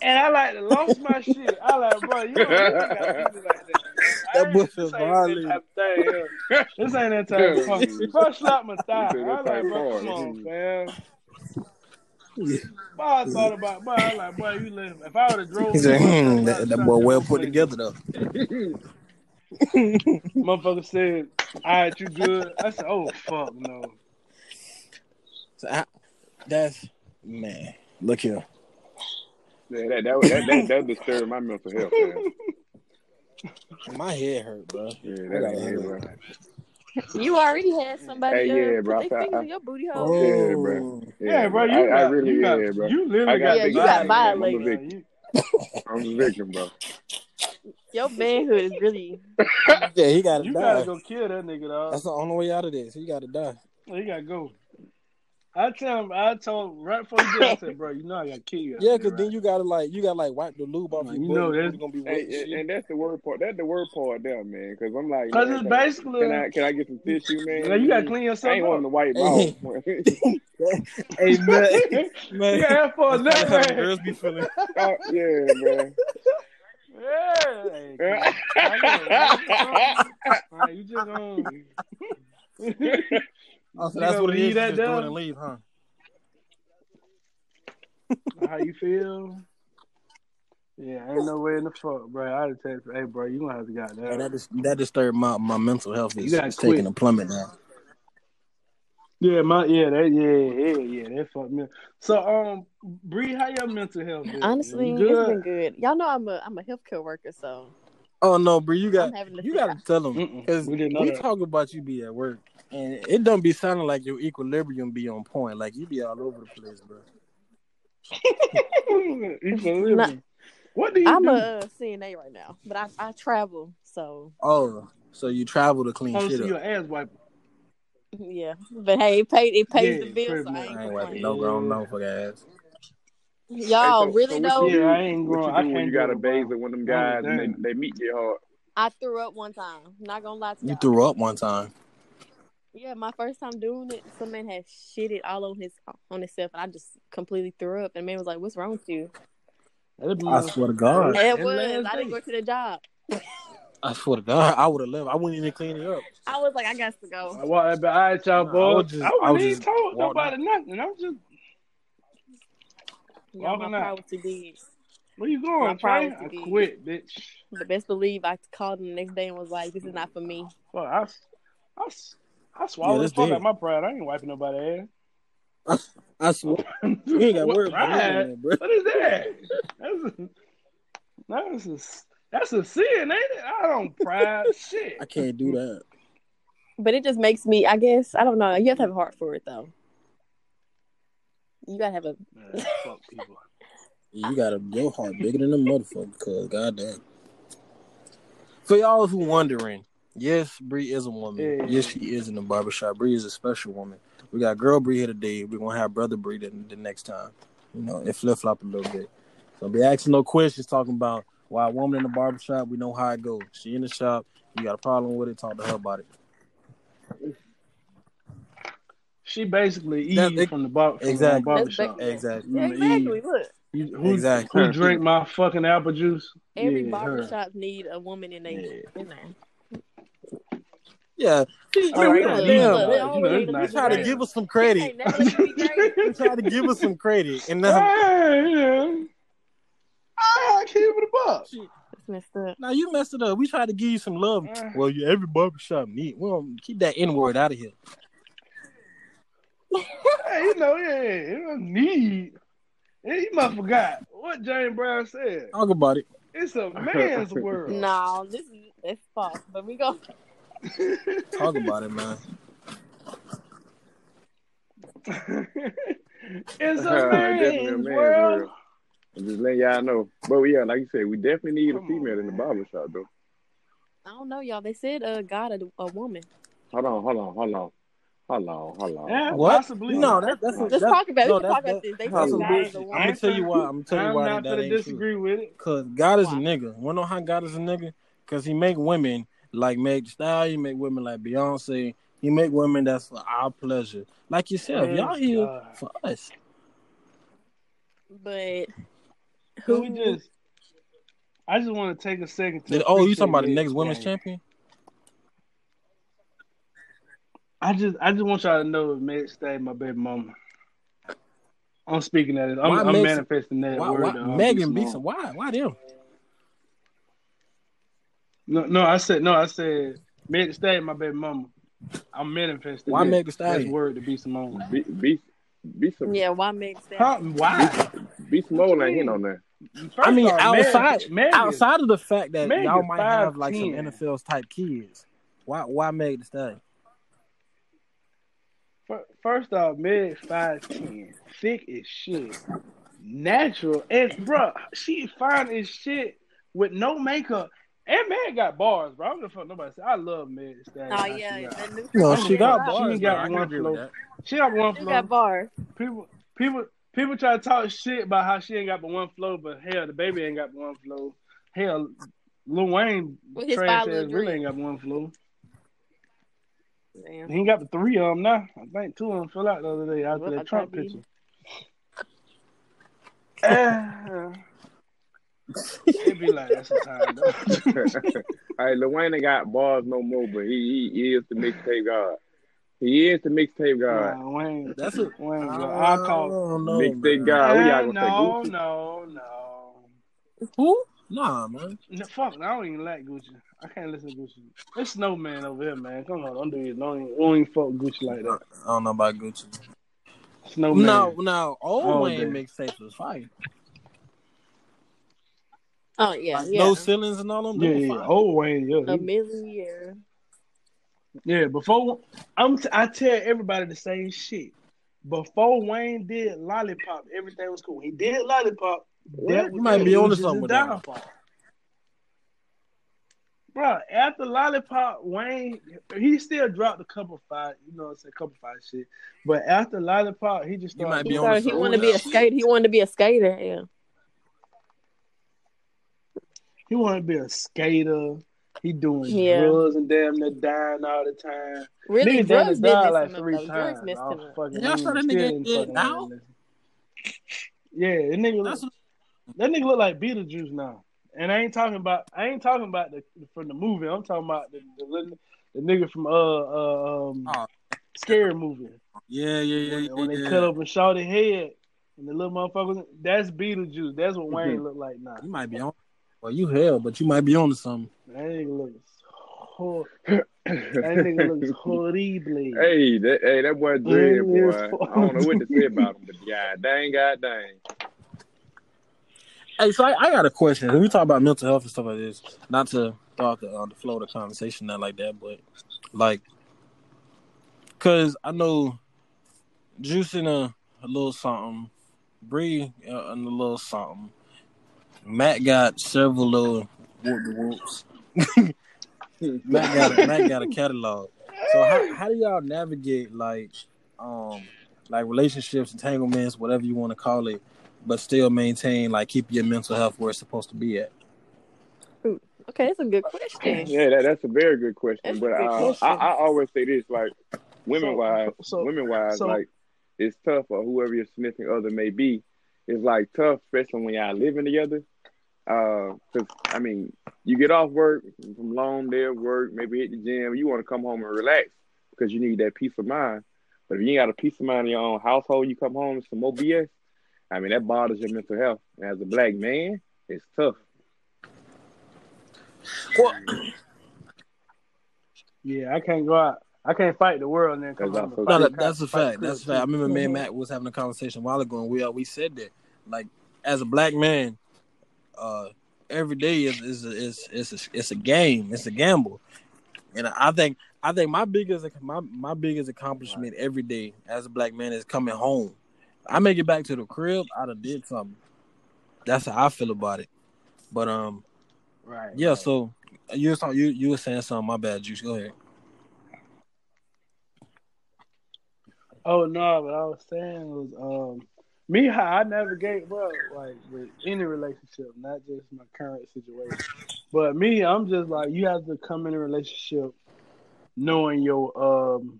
And I like lost my shit. I like, bro, you don't really gotta do me like that. That I boy ain't- feel this ain't that violated. type of thing, yeah. This ain't that type. (laughs) Bro slapped my thigh. You I like, bro, come on, fam. Yeah. But I thought about, boy, I like, boy, you live. If I would have drove, He said, hmm, that, that boy well put face. together though. (laughs) Motherfucker said, "All right, you good?" I said, "Oh fuck no." So I, that's man. Look here. Yeah, that that that that, that disturbed my mental health, man. (laughs) My head hurt, bro. Yeah, that got a ain't it, bro. You already had somebody Hey, yeah, uh, bro, put their I- fingers I- in your booty Oh, hole. Yeah, bro. Yeah, bro, you I, got, I really, you got, yeah, bro. you literally I got Yeah, you got violation. I'm a violated. victim. I'm a victim, bro. Your manhood is really. yeah, he got to (laughs) You die. gotta go kill that nigga, dog. That's the only way out of this. He got to die. You gotta go. I tell him, I told right before you did, I said, bro, you know I gotta kill you. Yeah, cause then you gotta like you gotta like wipe the lube off You your know that's- gonna be wet. And and, and that's the word part. That's the word part there, man. Because I'm like, Cause it's basically, can I can I get some tissue, man? Now, you gotta Mm. clean I yourself ain't up. wanting to wipe off. (laughs) (laughs) hey man, man, (laughs) you gotta ask for a that's nut how the girls be feeling. oh, yeah, man. Yeah. Hey, come on. I know. All right, you just um. Oh, so You that's what it leave is. that Just do down? and leave, huh? How you feel? Yeah, ain't no way in the fuck, bro. I'd text, hey, bro, you gonna have to got Man, that. that dis- that disturbed my, my mental health. You Is, gotta is taking a plummet now. Yeah, my yeah, that yeah, yeah, yeah, that fucked me. up. So, um, Bri, how your mental health? Been? Honestly, You it's good? been good. Y'all know I'm a I'm a healthcare worker, so Oh no, bro, you got I'm you got to tell them because we we, didn't know talk about you be at work and it don't be sounding like your equilibrium be on point. Like you be all over the place, bro. You feel it? Nah. What do you I'm do? a uh, CNA right now, but I I travel, so Oh, so you travel to clean oh, shit so up. your ass wiper. yeah. But hey, it paid it pays Yeah, the bill, pretty so I ain't I ain't wiping no grown no fuck ass. Y'all Hey, so- really so know? Yeah, I ain't What growing. you I do when you got a it, bro. bathe with one of them Oh, guys and they, they meet get hard? I threw up one time. Not gonna lie to You y'all. threw up one time. Yeah, my first time doing it, some man had shitted all on his on himself, and I just completely threw up. And the man was like, "What's wrong with you?" I my- swear to God. And it was. I didn't day. go to the job. I swear to God, I would have left. I wouldn't even clean it up. I was like, "I got to go." I walked back. All right, y'all Nah, I boys. would just- I I wouldn't even just told walk nobody nothing. I'm just, Y'all, my Walking out. privacy big. where you My going, Trey? privacy I big. quit, bitch. But best believe I called him the next day and was like, "This is not for me." Fuck, I, I, I swallowed Yeah, the this fuck big. out my pride. I ain't wiping nobody I swear. ass. You ain't got What worried about pride? anything, bro. What is that? That's a, that's a, that's a sin, ain't it? I don't pride (laughs) shit. I can't do that. But it just makes me. I guess I don't know. You have to have a heart for it, though. You gotta have a. Man, fuck people. You gotta your heart bigger than a motherfucker, cuz goddamn. For y'all who wondering, yes, Bri is a woman. Yeah. Yes, she is in the barbershop. Bri is a special woman. We got girl Bri here today. We're gonna have brother Bri the, the next time. You know, it flip flop a little bit. So be asking no questions talking about why a woman in the barbershop, we know how it goes. She in the shop, you got a problem with it, talk to her about it. She basically Eve That- from the bar from uh, exactly. the barbershop. Exactly. Yeah, Remember exactly. Eve? Look, You, who, Exactly. who drink my fucking apple juice? every yeah, her. barbershop need a woman in there. Yeah. In there. Yeah. I All we right, don't damn, need look, you know, look, it's look, nice. You try to Right. give us some credit. you be great. (laughs) You try to give us some credit, and now, Hey, yeah. I keep it a buck. Messed up. now you messed it up. We tried to give you some love. Uh. Well, you every barbershop need. We don't keep that N word out of here. Hey, you know, yeah, you don't need. Yeah, you must forgot what James Brown said. Talk about it. It's a (laughs) man's world. No, this is it's false. But we go. Talk about it, man. (laughs) it's (laughs) a man's man's world. world. I'm just letting y'all know. But yeah, like you said, we definitely need a Come on, female in the man. barbershop though. I don't know, y'all. They said uh God a, a woman. Hold on, hold on, hold on. Hold on, hold on. Yeah, What? possibly. No, that, that's Let's that's, talk about. no, we can that's, talk about that, this. They said God is a bullshit. I'm gonna tell you why. I'm gonna tell you why. I'm not that gonna ain't true. disagree with it. Cause God is a Why? nigga. Wanna know how God is a nigga? Cause he make women like Meg Thee Stallion, he make women like Beyonce. He make women that's for our pleasure. Like yourself, Praise y'all here God. for us. But Who who? we just? I just want to take a second to. Did- oh, you talking about the next Meg women's champion? I just, I just want y'all to know Meg Stallion, my baby mama. I'm speaking at it. I'm, I'm Megan- manifesting that Why, word. why, Megan B. B. Why? Why them? No, no, I said no. I said Meg Thee Stallion, my baby mama. I'm manifesting. Why that. the Thee That's word to B. Simone. Be be be some Yeah, why mix that? Huh? Why? B. Simone ain't hitting on that. First I mean, off, Meg- outside Meg outside of the fact that Meg y'all is might have like some 5'10". NFL type kids, why why Meg Thee Stallion? First off, Meg five ten, thick as shit, natural, and bruh, she fine as shit with no makeup. And Meg got bars, bro. I don't give a fuck nobody say. I love Meg. Thee Oh How yeah, she got. that new No, she got out. She ain't got I one agree flow. She got one flow. She got bars. People, people, people try to talk shit about how she ain't got but one flow, but hell, DaBaby ain't got but one flow. Hell, Lil Wayne With his trash five ass really ain't got but one flow. Damn. He ain't got the three of them now. I think two of them fell out the other day after Well, that Trump picture. (sighs) (sighs) (sighs) (laughs) (laughs) Uh, it be like that sometimes. though. (laughs) All right, Lil got bars no more, but he, he is the mixtape god. He is the mixtape god. Nah, Wayne, That's a Wayne. I I call. don't Mixtape man. god. We all gonna say no, Gucci. no, no. Who? Nah, man. No, fuck, I don't even like Gucci. I can't listen to Gucci. It's Snowman over here, man. Come on, don't do it. Don't even, don't even fuck Gucci like that. I don't know about Gucci. Snowman. No, no. Old All Wayne day. mixtapes was fire. Oh yeah, Like, yeah. No ceilings and all them. Yeah, they yeah. fire. Old Wayne, yeah. A million year. Yeah, before I'm t- I tell everybody the same shit. Before Wayne did Lollipop, everything was cool. He did Lollipop. That You might be it onto was something his with that. downfall. Bro, after Lollipop, Wayne he still dropped a couple five, you know, it's a couple five shit. But after Lollipop, he just You started. might He, be on started, the he wanted to be a skater. He wanted to be a skater. Yeah. He wanted to be a skater. He doing Yeah. drugs and damn near dying all the time. Really, Nigga drugs did died like him three Though. Drugs times. messed off him fucking Y'all saw that nigga didn't dead now? Yeah, that nigga look, that nigga look like Beetlejuice now. And I ain't talking about I ain't talking about the from the movie. I'm talking about the the, the nigga from uh uh um Oh. scary movie. yeah, yeah, yeah, When, yeah. when they yeah. cut open Shawty head and the little motherfucker that's Beetlejuice. That's what Wayne look like now. You might be on. Well, you hell, but you might be on to something. That nigga looks hor- (coughs) that nigga looks (laughs) horrible. Hey, that hey, that boy Dread, boy. it's I don't know what to say about him, but god dang, god dang. Hey, so I, I got a question. We talk about mental health and stuff like this. Not to throw out the, uh, the flow of the conversation, not like that, but like, cause I know Juice in a, a little something, Bri uh, in a little something. Mac got several little whoop the whoops. (laughs) Mac got a, Mac got a catalog. So how how do y'all navigate like um like relationships, entanglements, whatever you want to call it, but still maintain like keep your mental health where it's supposed to be at? Okay, that's a good question. Yeah, that, that's a very good question. That's but good uh, question. I, I always say this, like women So- wise, so- women wise, so- like it's tough or whoever your significant other may be. It's like tough, especially when y'all living together. Uh, cause I mean, you get off work from long day of work, maybe hit the gym. You want to come home and relax because you need that peace of mind. But if you ain't got a peace of mind in your own household, you come home to some more BS. I mean, that bothers your mental health. And as a black man, it's tough. Well, Yeah, I can't go out. I can't fight the world and then come That's home. No, that, that's a fact. That's a fact. I too. remember me and Mac was having a conversation a while ago, and we uh, we said that like as a black man, uh, every day is is is is a, it's a game. It's a gamble, and I think I think my biggest my my biggest accomplishment every day as a black man is coming home. I make it back to the crib. I done did something. That's how I feel about it. But um, Right. yeah. right. So you was talking- you you were saying something. My bad, Juice. Go ahead. Oh no, what I was saying was um me how I navigate, bro, like with any relationship, not just my current situation. But me, I'm just like you have to come in a relationship knowing your um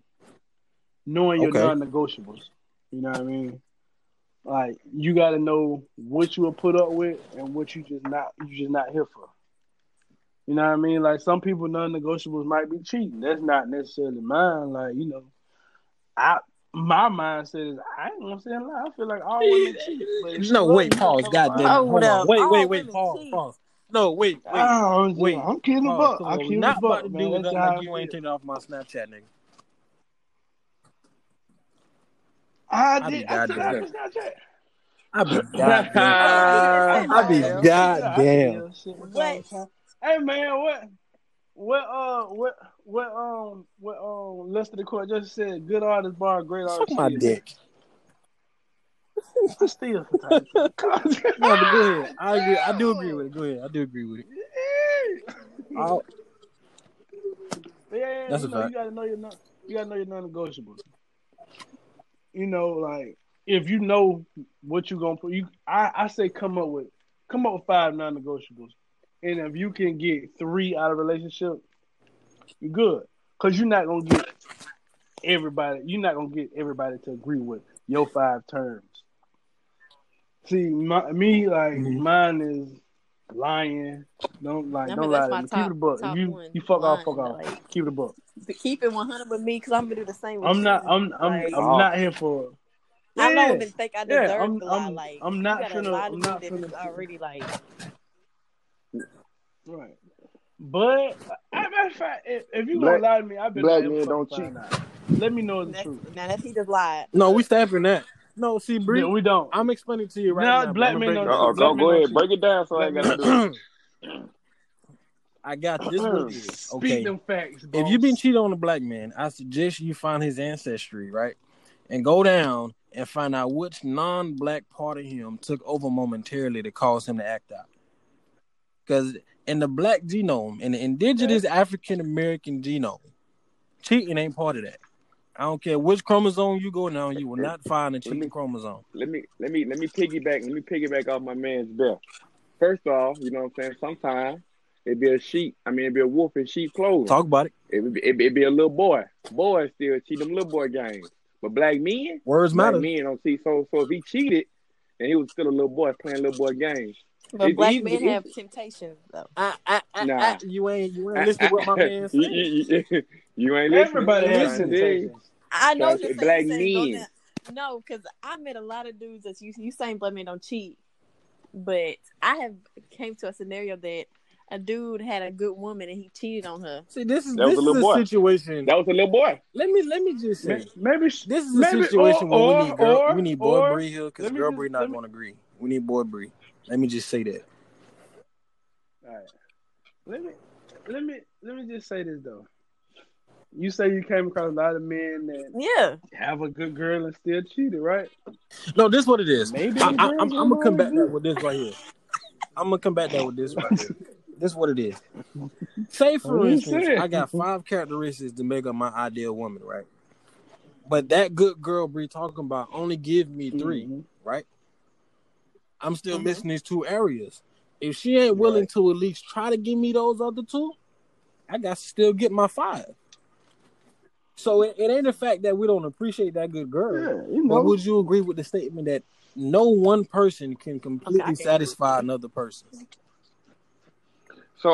knowing your Okay. non negotiables. You know what I mean? Like you gotta know what you will put up with and what you just not you just not here for. You know what I mean? Like some people non negotiables might be cheating. That's not necessarily mine. Like, you know, I my mindset is I ain't gonna say a lie. I feel like all women (laughs) cheat. But No, love wait, you, pause. that's God damn it. Oh, Hold on. Wait, all wait, wait. women Pause. cheat. Pause. No, wait, wait. Oh, I'm, Wait. I'm keeping the Pause. buck. I'm kidding not the about to man. do That's nothing like you ain't feel. taking off my Snapchat, nigga. I I be did. I took out goddamn. the Snapchat. I be Oh, (laughs) goddamn. yeah, I be goddamn. Shit What? Hey man, what? What? Uh, what? What? Um, what? Um, Lester the court just said, "Good artist bar, great Suck artist." my cheating." dick. I still. (laughs) No, but go ahead. I agree. I do agree with it. Go ahead. I do agree with it. I'll, Yeah, That's you know, you gotta know your non, you gotta know your non-negotiables. You know, like if you know what you're gonna put, you I, I say come up with come up with five non-negotiables, and if you can get three out of a relationship, you're good. Cause you're not gonna get everybody. You're not gonna get everybody to agree with your five terms. See, my, me like Mhm. mine is lying. Don't like, I mean, don't lie to my me. Keep top- it a buck. If top you one, you fuck off, fuck off. like- Keep it a buck. But keep it 100 with me because I'm gonna do the same with I'm you. not. I'm. I'm. Like, I'm Oh. not here for. I Yeah, don't even think I yeah, deserve I'm- to lie. I'm- like I'm not gotta finna- lie to I'm me not that finna- it's (laughs) already like Right. But I, matter of fact, if, if you Black- gonna lie to me, I bet black I men don't fucking cheat. out. Let me know the that's, truth. now that he just lied. no, we stamping that. No, see, Bri, Yeah, we don't. I'm explaining to you right Nah, now. black men don't Uh-oh, it Black go, men go don't ahead, break it down so I ain't gotta do. (clears throat) I got this. What it is. Speak Okay. them facts. If you've been boss. cheated on a black man, I suggest you find his ancestry, right? And go down and find out which non-black part of him took over momentarily to cause him to act out. Because in the black genome, in the indigenous African American genome, cheating ain't part of that. I don't care which chromosome you go down, you will not find a cheating me- chromosome. let me let me let me piggyback let me piggyback off my man's belt. First off, you know what I'm saying. Sometimes it be a sheep. I mean, it be a wolf in sheep clothing. Talk about it. It be, it, be, it be a little boy. Boys still cheat them little boy games, but black men, Words black matter. men don't see So so if he cheated and he was still a little boy playing little boy games, But It- black it- men it- have temptations though. I, I, I, Nah. I, you ain't you ain't listening to what my man (laughs) you, said. you, you, you ain't listening. Everybody has trying to tell you. temptations. I know Trying what to you're saying. black saying men. No, because I met a lot of dudes that you you saying black men don't cheat, but I have came to a scenario that a dude had a good woman and he cheated on her. See, this is That was this a is little a boy. situation. That was a little boy. Let me let me just say, Maybe this is a situation or, where we need girl, or, we need boy Bri here because girl Bri not going to agree. We need boy Bri. Let me just say that. All right. Let me let me let me just say this though. You say you came across a lot of men that Yeah, have a good girl and still cheated, right? No, this what it is. Maybe I, I, I'm, I'm gonna come back that with this right here. I'm gonna come back that with this right here. (laughs) This is what it is. Say for What instance. I got five characteristics to make up my ideal woman, right? But that good girl Bri talking about only give me 3 Mhm. right? I'm still Mhm. missing these two areas. If she ain't willing Right. to at least try to give me those other two, I got to still get my five. So it, it ain't the fact that we don't appreciate that good girl. Yeah, you know. But would you agree with the statement that no one person can completely Okay, I can. satisfy another person? So,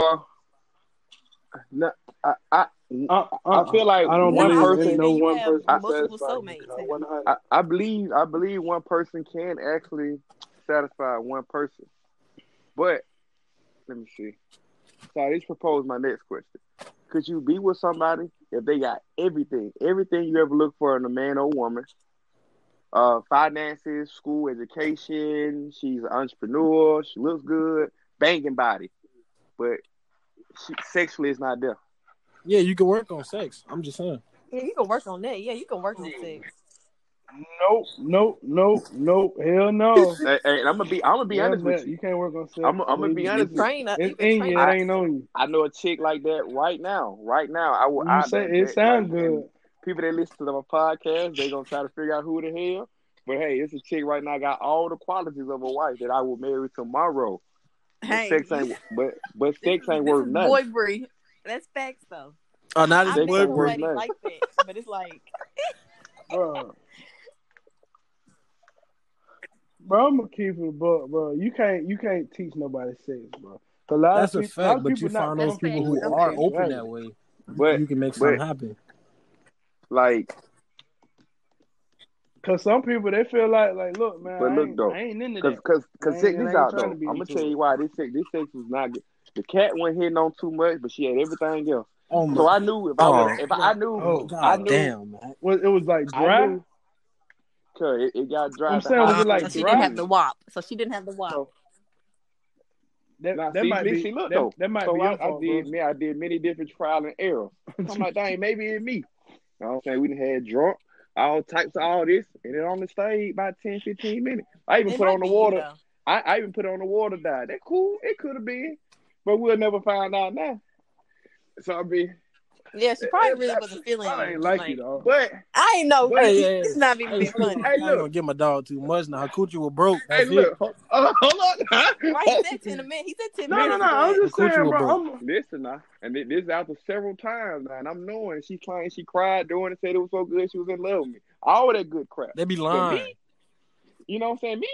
uh, no, I, I Uh, I feel like I don't one believe person- no one person multiple satisfies soulmates. you. One hundred. I, I believe I believe one person can actually satisfy one person. But let me see. So I just propose my next question. Could you be with somebody if they got everything, everything you ever look for in a man or woman? Uh, finances, school, education. She's an entrepreneur. She looks good, banging body, but she, sexually is not there. Yeah, you can work on sex. I'm just saying. Yeah, you can work on that. Yeah, you can work on sex. Nope, nope, nope, nope. Hell no. Hey, hey, I'm gonna be, I'm gonna be Yeah, honest man, with you. You can't work on sex. I'm- I'm gonna be honest with you. Train. It's in you. up. It ain't on you. I know a chick like that right now. Right now, I would. You I, say that- it sounds like, good. People that listen to my podcast, they gonna try to figure out who the hell. But hey, it's a chick right now got all the qualities of a wife that I will marry tomorrow. But Hey, sex ain't. But but sex ain't worth nothing. Boy Bri. That's facts though. Oh, not I as Sex met boy ain't worth Bri. somebody nothing. like that, but it's like bro. Bro, I'm gonna keep it a buck, bro. You can't you can't teach nobody sex, bro. A lot That's of a people, a lot fact, of but you find those people who That's are facts. open that way. But you can make but something happen. like Cause some people they feel like like look man, But I, look, ain't, though, I ain't into Cause, that. cause, cause ain't- check this out though. to be I'm gonna tell you why this sex, this sex was not good. The cat wasn't hitting on too much, but she had everything else. Oh my So I knew if I was, Oh. if I, I knew, Oh, I God knew, damn, man. It was like I knew, cause it, it got dry. I'm saying, was it like so she dry? didn't have the wop. So she didn't have the wop. So, That, now, that see, might me, be see, look that, though. that might so be I, your I did, bro. me, I did many different trial and errors. (laughs) I'm like, dang, maybe it's me. You know what I'm saying? We done had drunk, all types of all this, and it only stayed about 10, 15 minutes. I even It put on the be you, water. I, I even put on the water dive. That cool. It could have been, but we'll never find out now. So I mean, Yeah, she probably really wasn't feeling I ain't like you though. but I ain't know. But- Hey, hey, It's not I even ain't, being funny. I ain't look. gonna give my dog too much now. Her coochie was broke. hey, That's look, it. hold, uh, hold on. (laughs) Right, he said ten minutes. He said ten No, no, minutes. no. I'm just saying, bro. I'm, Listen now, and thi- this after several times now, and I'm knowing she claimed she cried during it, said it was so good she was in love with me. All that good crap. They be But lying. me, you know what I'm saying? Me,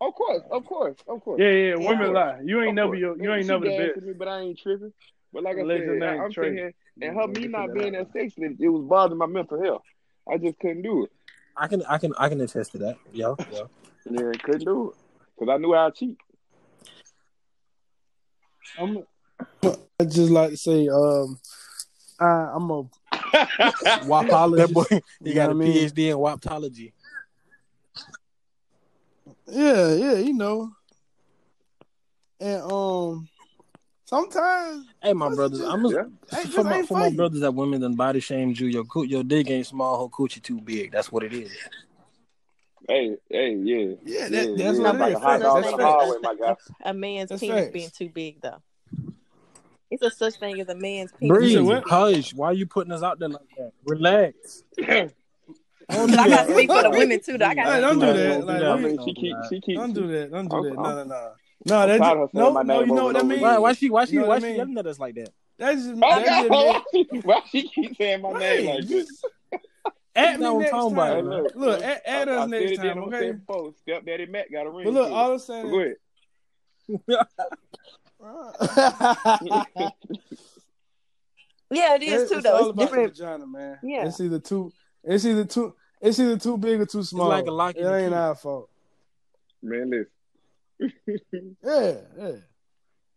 of course, of course, of course. yeah, yeah. Yeah. Women lie. You ain't Of never course. your, you ain't She never the gassing best. me, but I ain't tripping. But like Unless I your said, I, I'm Trey. Sitting and her me not being out. that sexual, it was bothering my mental health. I just couldn't do it. I can, I can, I can attest to that. Yeah, yeah. (laughs) Yeah, couldn't do it because I knew I'd cheat. I'm, I just like to say, um, I, I'm a (laughs) That boy, he You got a know mean? PhD in waptology. Yeah, yeah, you know. And um, sometimes Hey, my brothers, I'm a, Yeah. Hey, for my for my brothers that women done body shamed you. Your coo- your dick ain't small, her coochie too big. That's what it is. Hey, hey, yeah. yeah, that, Yeah, that's yeah, what like it a hot dog in the hallway, my guy. a man's That's penis facts. being too big though. It's a such thing as a man's penis. You Breathe, said hush. Why you putting us out there like that? Relax. Don't But do I gotta speak for the women too. Though. I gotta don't do that. the Don't do that. I mean, she keep, she keep. Don't do that. Don't do that. No, no, no. No, I'm that tired of just, her no, my no. name You know what I mean? Why, why she why she You know why what I she yelling at us like that? That's just, Oh, that just mean, God. (laughs) Why she keep saying my name Right, like this? (laughs) just add That's me next talking about, Hey, time. look, Look, add, add I, us I next it time, I'm gonna okay? it before. Stepdaddy Mac got a ring. But look, to all it. I'm saying Go (laughs) ahead. Yeah, it is It- too it's though. all It's about different. the vagina, man. Yeah. It's either too. It's either too. It's either too big or too small. like a lock it ain't key. our fault. Man, listen. (laughs) Yeah, yeah.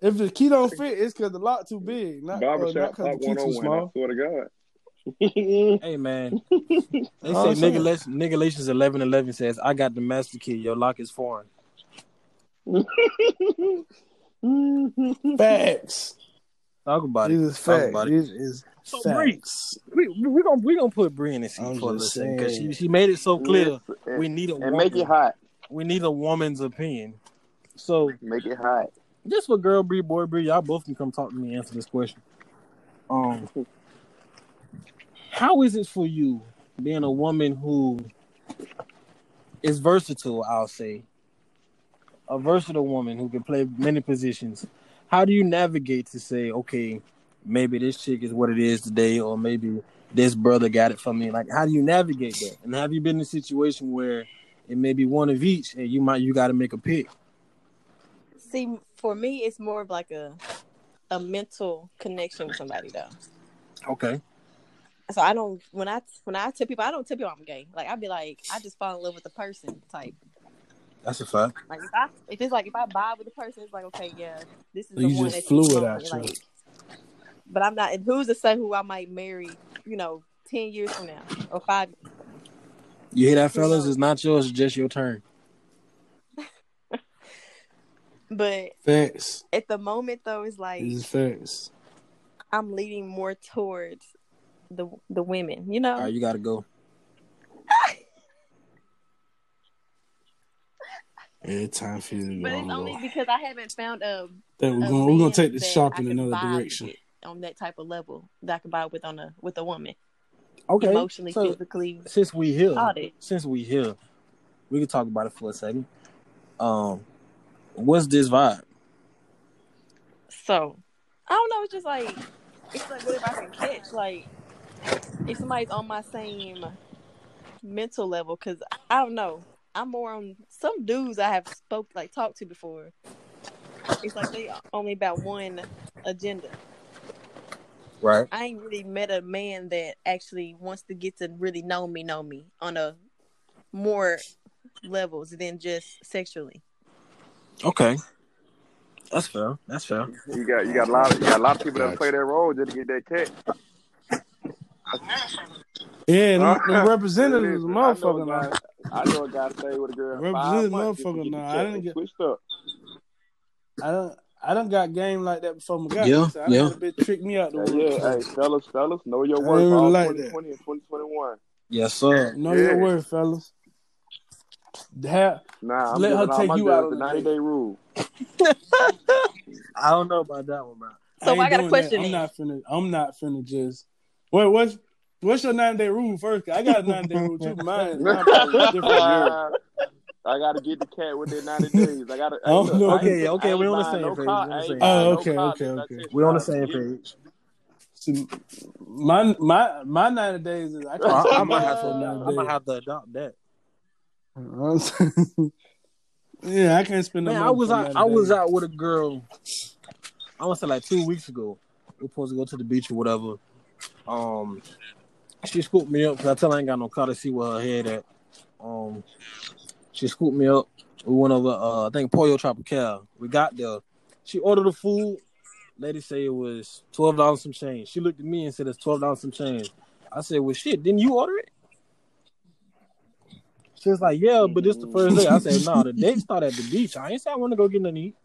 If the key don't fit, it's because the lock too big, not uh, not Barbershop because the Talk key too 101. I small. swear to God. (laughs) Hey man, (laughs) they say I'm saying. nigga, Les- nigga Galatians eleven eleven says, "I got the master key. Your lock is foreign." Facts. Talk about These it. is Talk about it. These is So Bri, facts. we we gonna we gonna put Bri in the seat for a little because she she made it so clear. Yes, and, We need a and woman. make it hot. We need a woman's opinion. So Make it hot. just for girl Bri, boy Bri, y'all both can come talk to me and answer this question. Um, how is it for you being a woman who is versatile? I'll say a versatile woman who can play many positions. How do you navigate to say, okay, maybe this chick is what it is today, or maybe this brother got it for me? Like, how do you navigate that? And have you been in a situation where it may be one of each, and you might you got to make a pick? See, for me, it's more of like a a mental connection with somebody though. Okay. So I don't when I when I tell people I don't tell people I'm gay. Like I'd be like I just fall in love with the person type. That's a fact. Like if I if it's like if I vibe with the person, it's like okay, yeah, this is You the one just that flew it out. Like, but I'm not. And who's to say who I might marry? You know, ten years from now or five. You hear that, fellas? It's not yours. It's just your turn. But Facts. at the moment though, it's like These is facts. I'm leaning more towards the the women. You know, All right, you got to go. (laughs) Every time for you to but go. it's only because I haven't found a That we're a going. We're gonna take this that sharp I in another direction. on that type of level that I can buy with on a with a woman, Okay. emotionally, so physically, since we here, since we here, we can talk about it for a second. Um, what's this vibe? So I don't know. It's just like it's like whatever I can catch. Like if somebody's on my same mental level, because I don't know. I'm more on some dudes I have spoke like talked to before. It's like they only about one agenda. Right. I ain't really met a man that actually wants to get to really know me, know me on a more levels than just sexually. Okay. That's fair. That's fair. You got you got a lot of you got a lot of people that play that role just to get that catch. Yeah, them, Huh? them representatives, Listen, I know motherfucker. a Now. guy- I know a guy stay with a girl five Representative months just to motherfucker get now. I didn't get- switched up. I don't. I done got game like that before. My guy, Yeah, so I yeah. a bit trick me out the Hey, yeah, hey, fellas, fellas, know your I worth ain't for all like that. 2020 and 2021. Yes, sir. Know your Yeah. worth, fellas. Have, Nah, I'm Let her take you girls out the on 90 day rule. (laughs) I don't know about that one, bro. So ain't I got a question That. I'm not finna. I'm not finna just. Wait, what's what's your nine day rule first? I got a nine day rule too. Mine, mine probably different. Yeah. (laughs) I gotta get the cat within 90 days. I gotta. (laughs) Oh, hey, look, no. I Okay, okay, I ain't we on the same no page, car- we on the same page. Oh, okay, car okay, okay. test We on the same page. See, my my my ninety days is I I, can't I spend might my have to. I ninety might days. have to adopt that. (laughs) yeah, I can't spend. no Man, I was out. I was out with a girl. I want to say like two weeks ago. We were supposed to go to the beach or whatever. Um, she scooped me up because I tell her I ain't got no car to see where her head at. Um, she scooped me up. We went over. Uh, I think Pollo Tropical. We got there. She ordered the food. Lady say it was twelve dollars some change. She looked at me and said it's twelve dollars some change. I said, "Well, shit, didn't you order it?" She was like, "Yeah, but this the first day." I said, "No, the date (laughs) start at the beach. I ain't say I want to go get nothing to eat."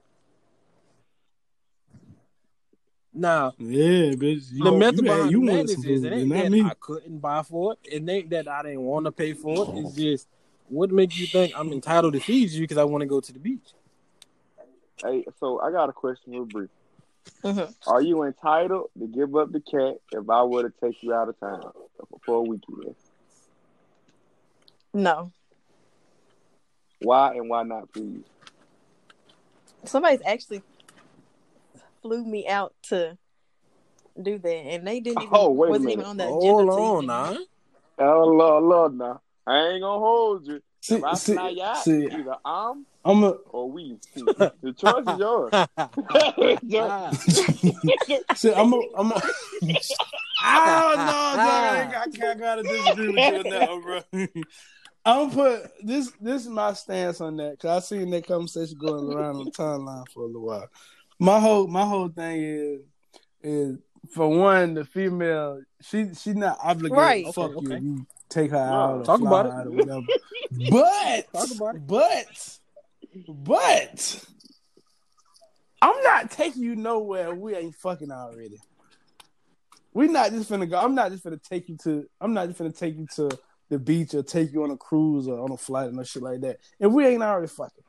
Now, Yeah, bitch. You, the method you, behind the you madness some is it ain't that me. I couldn't buy for it. It ain't that I didn't want to pay for it. It's just what makes you think I'm entitled to feed you because I want to go to the beach. Hey, so I got a question for Bri. Mhm. Are you entitled to give up the cat if I were to take you out of town for a weekend? No, Why and why not, please? somebody's actually flew me out to do that, and they didn't even. Oh, wait a wasn't minute. even on the agenda. Hold on even- now. Oh, Lord, Lord, now. I ain't gonna hold you. See, If I see, fly you out, see, either I'm I'm a or we. The choice is yours. (laughs) see, I'm a I'm a. Oh no, dog, I, ain't- I can't gotta disagree with you on that, bro. (laughs) I'm put this. This is my stance on that because I seen that conversation going around on the timeline for a little while. My whole my whole thing is is for one, the female she she not obligated Right. to fuck Okay, you okay. you take her No. out or Talk about it. or whatever. But (laughs) Talk about it. but but I'm not taking you nowhere we ain't fucking already. We not just finna go. I'm not just finna take you to. I'm not just finna take you to the beach or take you on a cruise or on a flight or no shit like that. If we ain't already fucking,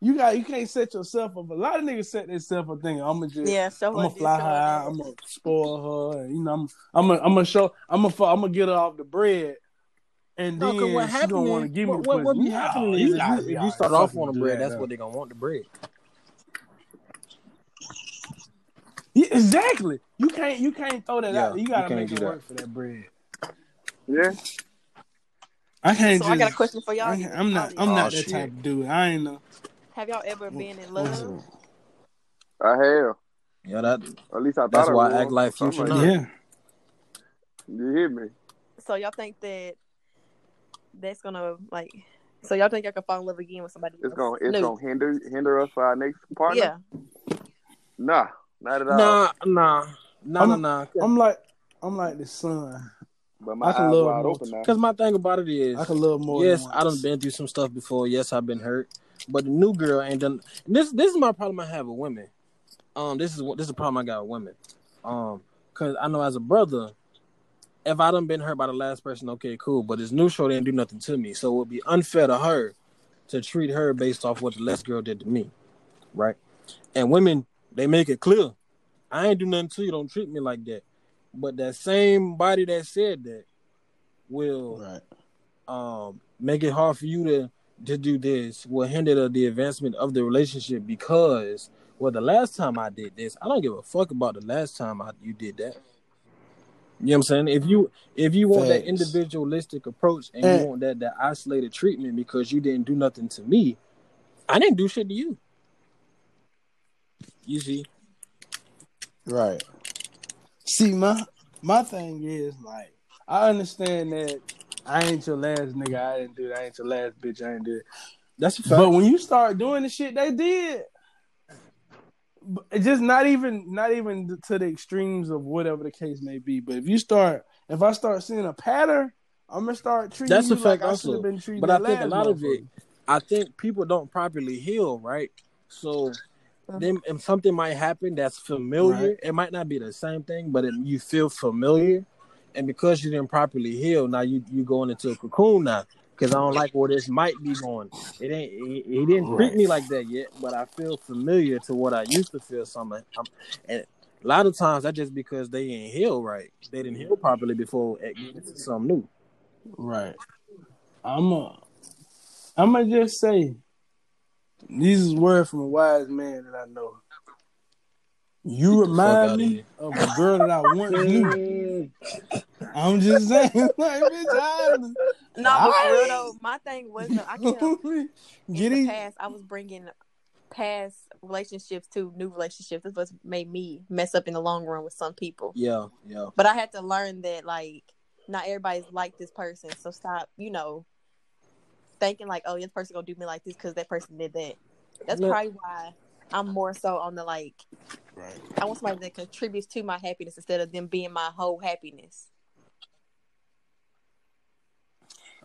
you got you can't set yourself up. A lot of niggas set themselves up thinking I'm gonna just Yeah, so I'm gonna fly stuff her out. I'm gonna spoil her. And, you know, I'm I'm gonna I'm gonna show. I'm gonna I'm gonna get her off the bread. And No, then what she happening gonna want to is, give me what, the what, what be No, happening is if gotta you, if you start off on the bread, that's what they're gonna want the bread. Yeah, exactly. You can't you can't throw that Yeah, out. You you gotta can't make it work for that bread. Yeah. I can't So just. I got a question for y'all. I, am not. I'm Oh, not that shit. type of dude. I ain't know. Have y'all ever been in love? I have. Yeah, that at least I thought That's I why I act like Future like Yeah. You hear me? So y'all think that that's gonna like? So y'all think y'all can fall in love again with somebody? It's else? gonna it's No. gonna hinder hinder us for our next partner. Yeah. Nah, not at all. Nah, nah, nah, I'm- nah, nah. I'm like. I'm like the sun. But my I can eyes love wide more. open now. Because my thing about it is, I can love more. yes, than I done been through some stuff before. Yes, I've been hurt, but the new girl ain't done. and This this is my problem I have with women. Um, this is what this is a problem I got with women. Um, because I know as a brother, if I done been hurt by the last person, okay, cool. But this new show didn't do nothing to me, so it would be unfair to her to treat her based off what the last girl did to me, right? And women, they make it clear, I ain't do nothing to you. Don't treat me like that. But that same body that said that will Right. um, make it hard for you to to do this will hinder the, advancement of the relationship because well the last time I did this I don't give a fuck about the last time I, you did that. You know what I'm saying? If you if you want that individualistic approach and And- you want that that isolated treatment because you didn't do nothing to me I didn't do shit to you. You see? Right. See, my my thing is like I understand that I ain't your last nigga. I didn't do that. I ain't your last bitch. I ain't do it. That's a fact. But when you start doing the shit they did, just not even not even to the extremes of whatever the case may be. But if you start, if I start seeing a pattern, I'm gonna start treating That's you a fact like I also. should have been treated. But I think a lot of it, I think people don't properly heal, right? So Mm-hmm. then if something might happen that's familiar. Right. It might not be the same thing, but it, you feel familiar, and because you didn't properly heal, now you you going into a cocoon now. Because I don't like where this might be going. It ain't. He, he didn't treat me like that yet, but I feel familiar to what I used to feel. Something, I'm, and a lot of times that's just because they didn't heal right. They didn't heal properly before it get into something new. Right. I'm a, I'm gonna just say, these is words from a wise man that I know. You Get the fuck remind me here. of a girl that I once knew. I'm just saying, (laughs) like, bitch, I, No, but for real though, my thing was though, I kept (laughs) get in the past, I was bringing past relationships to new relationships. This was made me mess up in the long run with some people. Yeah, yeah. But I had to learn that like not everybody's like this person. So stop, you know, thinking like, oh, this person gonna do me like this because that person did that. That's Yeah. probably why I'm more so on the like. Right. I want somebody that contributes to my happiness instead of them being my whole happiness.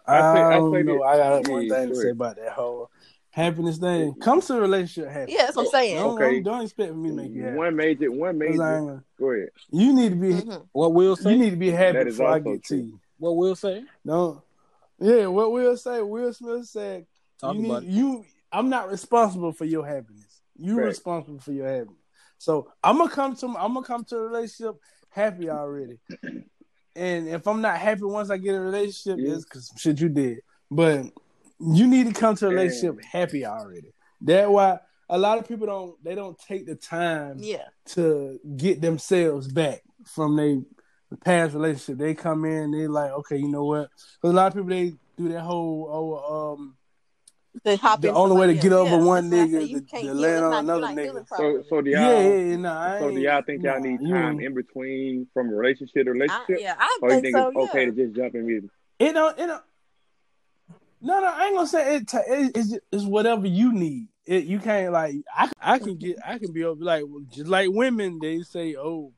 I, I say- I don't say know. this- I got one thing to say about that whole happiness thing. Come to a relationship happy. Yeah, that's what I'm saying. Don't, Okay. don't, don't expect me to make you happy. One major, one major. ain't Go ahead. You need to be. Mhm. What Will say. You need to be happy before I also get to true. you. What Will say? No. Yeah, what Will say? Will Smith said, Talk you, about need, you I'm not responsible for your happiness. You're Right. responsible for your happiness. So I'm gonna come to I'm gonna come to a relationship happy already. And if I'm not happy once I get a relationship, Yeah. it's because shit you did. But you need to come to a relationship happy already. That why a lot of people don't they don't take the time Yeah. to get themselves back from their past relationship. They come in, they like, okay, you know what? Because a lot of people they do that whole oh um To hop The only way to get over Yeah, one that's why I nigga is to- to land on another nigga. So, properly. so do y'all, yeah, yeah, nah, I so do y'all think y'all nah, need time ain't- in between from relationship to I, relationship? yeah, I or you think think so. it's okay to just jump immediately? It don't. It don't. No, no, I ain't gonna say it. ta- it it's, it's whatever you need. It, you can't like. I, I can get. I can be over like just like women. They say, "Oh,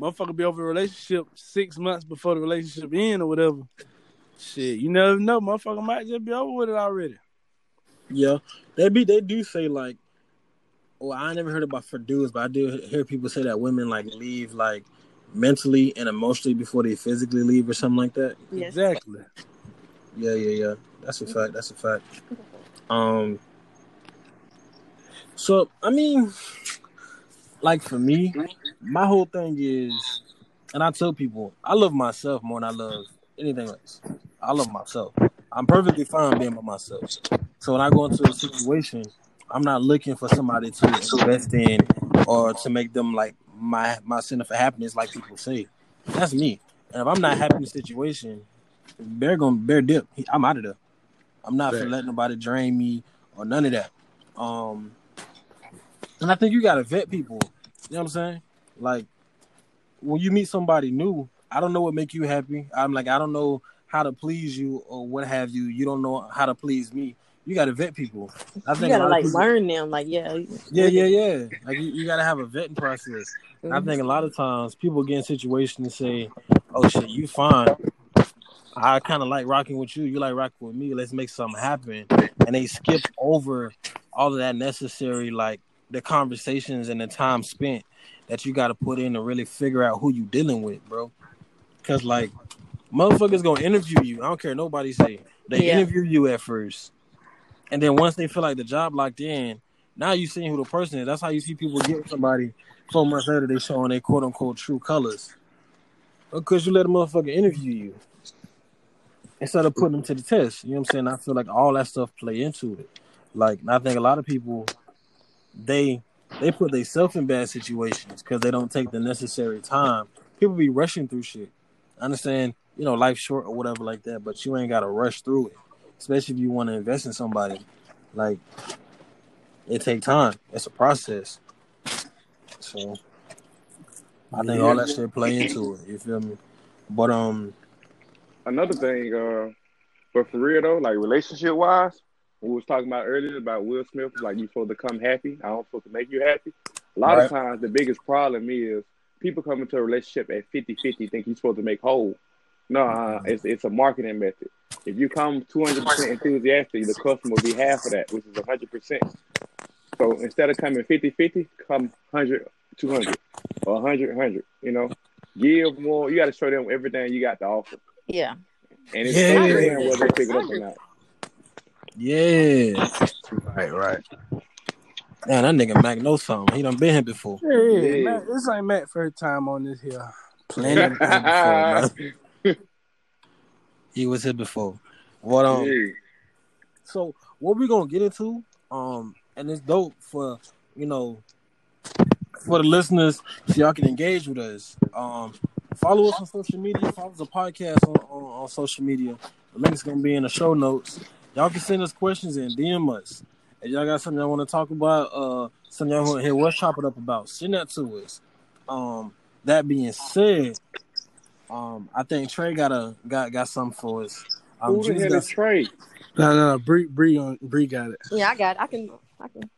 motherfucker, be over a relationship six months before the relationship end or whatever." Shit, you never know. Motherfucker might just be over with it already. Yeah, they be they do say like, well, I never heard about for dudes, but I do hear people say that women like leave like mentally and emotionally before they physically leave or something like that. Yes. Exactly. Yeah, yeah, yeah. That's a fact. That's a fact. Um. So I mean, like for me, my whole thing is, and I tell people, I love myself more than I love anything else. I love myself. I'm perfectly fine being by myself. So when I go into a situation, I'm not looking for somebody to invest in or to make them like my my center for happiness, like people say. That's me. And if I'm not happy in the situation, they're gonna bear dip. I'm out of there. I'm not Fair. gonna let nobody drain me or none of that. Um, and I think you gotta vet people. You know what I'm saying? Like when you meet somebody new, I don't know what make you happy. I'm like I don't know how to please you or what have you. You don't know how to please me. You gotta vet people. I think you gotta like people- learn them. Like, yeah. Yeah, yeah, yeah. Like you, you gotta have a vetting process. And I think a lot of times people get in situations and say, "Oh shit, you fine. I kind of like rocking with you. You like rocking with me. Let's make something happen." And they skip over all of that necessary, like the conversations and the time spent that you got to put in to really figure out who you dealing with, bro. Because like motherfuckers gonna interview you. I don't care nobody say. They Yeah. interview you at first, and then once they feel like the job locked in, now you seeing who the person is. That's how you see people get somebody four months later. They showing their quote unquote true colors because you let a motherfucker interview you instead of putting them to the test. You know what I'm saying? I feel like all that stuff play into it. Like I think a lot of people they they put themselves in bad situations because they don't take the necessary time. People be rushing through shit. I understand, you know, life's short or whatever like that, but you ain't gotta rush through it. Especially if you want to invest in somebody. Like it take time. It's a process. So I think all that shit play into it. You feel me? But um, another thing, uh, but for real though, like relationship wise, we was talking about earlier about Will Smith, like you supposed to come happy. I don't supposed to make you happy. A lot Right. of times, the biggest problem is people come into a relationship at 50-50, think you're supposed to make whole. No, uh, it's it's a marketing method. If you come 200% enthusiastic, the customer will be half of that, which is 100%. So instead of coming 50-50, come 100, 200, or 100, 100, you know? Give more. You got to show them everything you got to offer. Yeah. And it's Yeah. up to whether they pick it up or not. Yeah. Right, right. Man, that nigga Mac knows something. He done been here before. Yeah, yeah. Yeah. Mac, this ain't Mac first time on this here. Plenty of times before. He was here before. What um Yeah. so what we gonna get into, um, and it's dope for you know for the listeners so y'all can engage with us. Um follow us on social media, follow the podcast on, on, on social media. The link's gonna be in the show notes. Y'all can send us questions and DM us. If y'all got something y'all want to talk about, uh something y'all want to hear what's chop it up about, send that to us. Um that being said, um I think Trey got a got got something for us. Um, Who the Juice hell got is Trey? No, no, no. Bri, Bri, on, Bri got it. Yeah, I got it. I can I can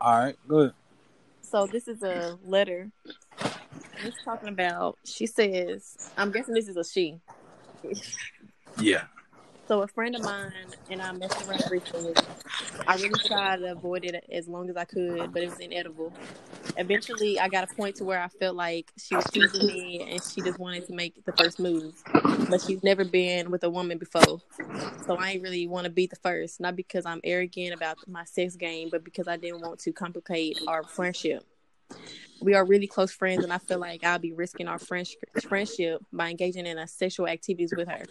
All right, good. So this is a letter. It's talking about. She says, "I'm guessing this is a she." Yeah. So a friend of mine and I messed around recently. I really tried to avoid it as long as I could, but it was inedible. Eventually, I got a point to where I felt like she was teasing me, and she just wanted to make the first move. But she's never been with a woman before, so I ain't really want to be the first. Not because I'm arrogant about my sex game, but because I didn't want to complicate our friendship. We are really close friends, and I feel like I'll be risking our friendship by engaging in a sexual activities with her.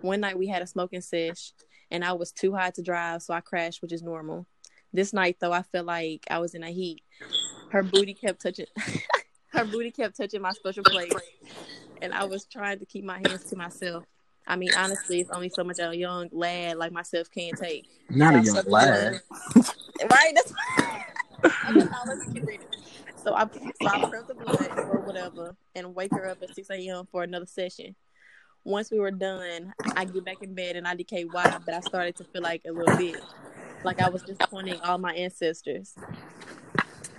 One night we had a smoking sesh, and I was too high to drive, so I crashed, which is normal. This night, though, I felt like I was in a heat. Her booty kept touching. (laughs) her booty kept touching my special place, and I was trying to keep my hands to myself. I mean, honestly, it's only so much a young lad like myself can take. Not a So young lad. right? That's okay, now let me keep reading. So I so I pressed the button or whatever and wake her up at six a.m. for another session. Once we were done, I get back in bed and I decay why, but I started to feel like a little bit like I was disappointing all my ancestors.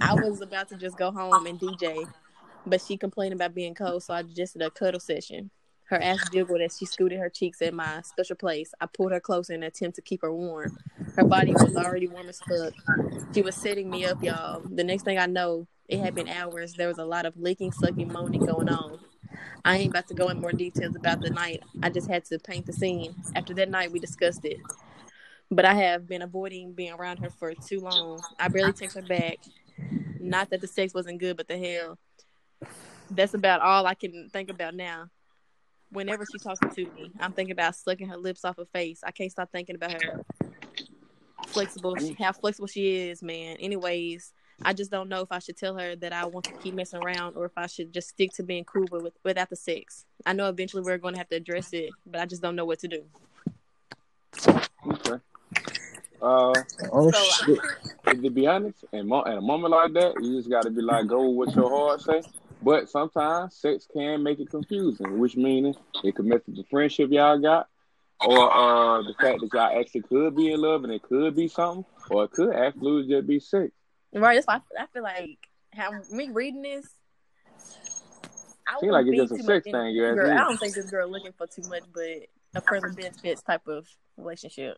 I was about to just go home and DJ, but she complained about being cold, so I suggested a cuddle session. Her ass jiggled as she scooted her cheeks at my special place. I pulled her closer in an attempt to keep her warm. Her body was already warm as fuck. She was setting me up, y'all. The next thing I know, it had been hours. There was a lot of licking, sucking, moaning going on. I ain't about to go in more details about the night. I just had to paint the scene. After that night, we discussed it. But I have been avoiding being around her for too long. I barely text her back. Not that the sex wasn't good, but the hell. That's about all I can think about now. Whenever she talks to me, I'm thinking about sucking her lips off her face. I can't stop thinking about her. Flexible, how flexible she is, man. Anyways, I just don't know if I should tell her that I want to keep messing around or if I should just stick to being cool with without the sex. I know eventually we're going to have to address it, but I just don't know what to do. Okay. Uh, Oh So- shit. to be honest, in, mo- in a moment like that, you just got to be like, go with what your heart say. But sometimes sex can make it confusing, which means it could mess with the friendship y'all got, or uh, the fact that y'all actually could be in love and it could be something, or it could actually just be sex. Right? That's why I, I feel like how me reading this. I Seem wouldn't like it's just a sex much thing, you ask girl, me. I don't think this girl looking for too much, but a further benefits type of relationship.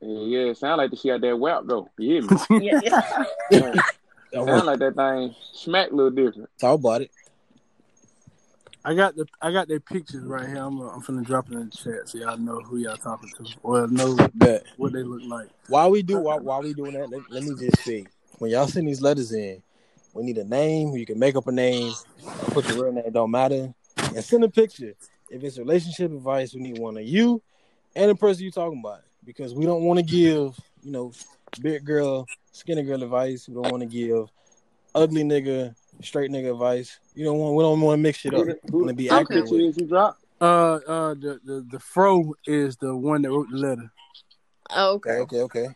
Yeah, it sound like she got that whap though. You hear me? (laughs) Yeah, yeah. (laughs) Yeah. Sound like that thing smack a little different. Talk about it. I got the I got their pictures right here. I'm I'm finna drop it in the chat so y'all know who y'all talking to or know Bet. what they look like. While we do while, while we doing that, let, let me just say, when y'all send these letters in, we need a name. You can make up a name, put your real name, don't matter, and send a picture. If it's relationship advice, we need one of you and the person you're talking about because we don't want to give, you know, big girl, skinny girl advice. We don't want to give ugly nigga, straight nigga advice. You don't want. We don't want to mix it up. We want to be accurate. picture with it. you drop? Uh uh the, the the fro is the one that wrote the letter. Oh, Okay, okay. okay, okay.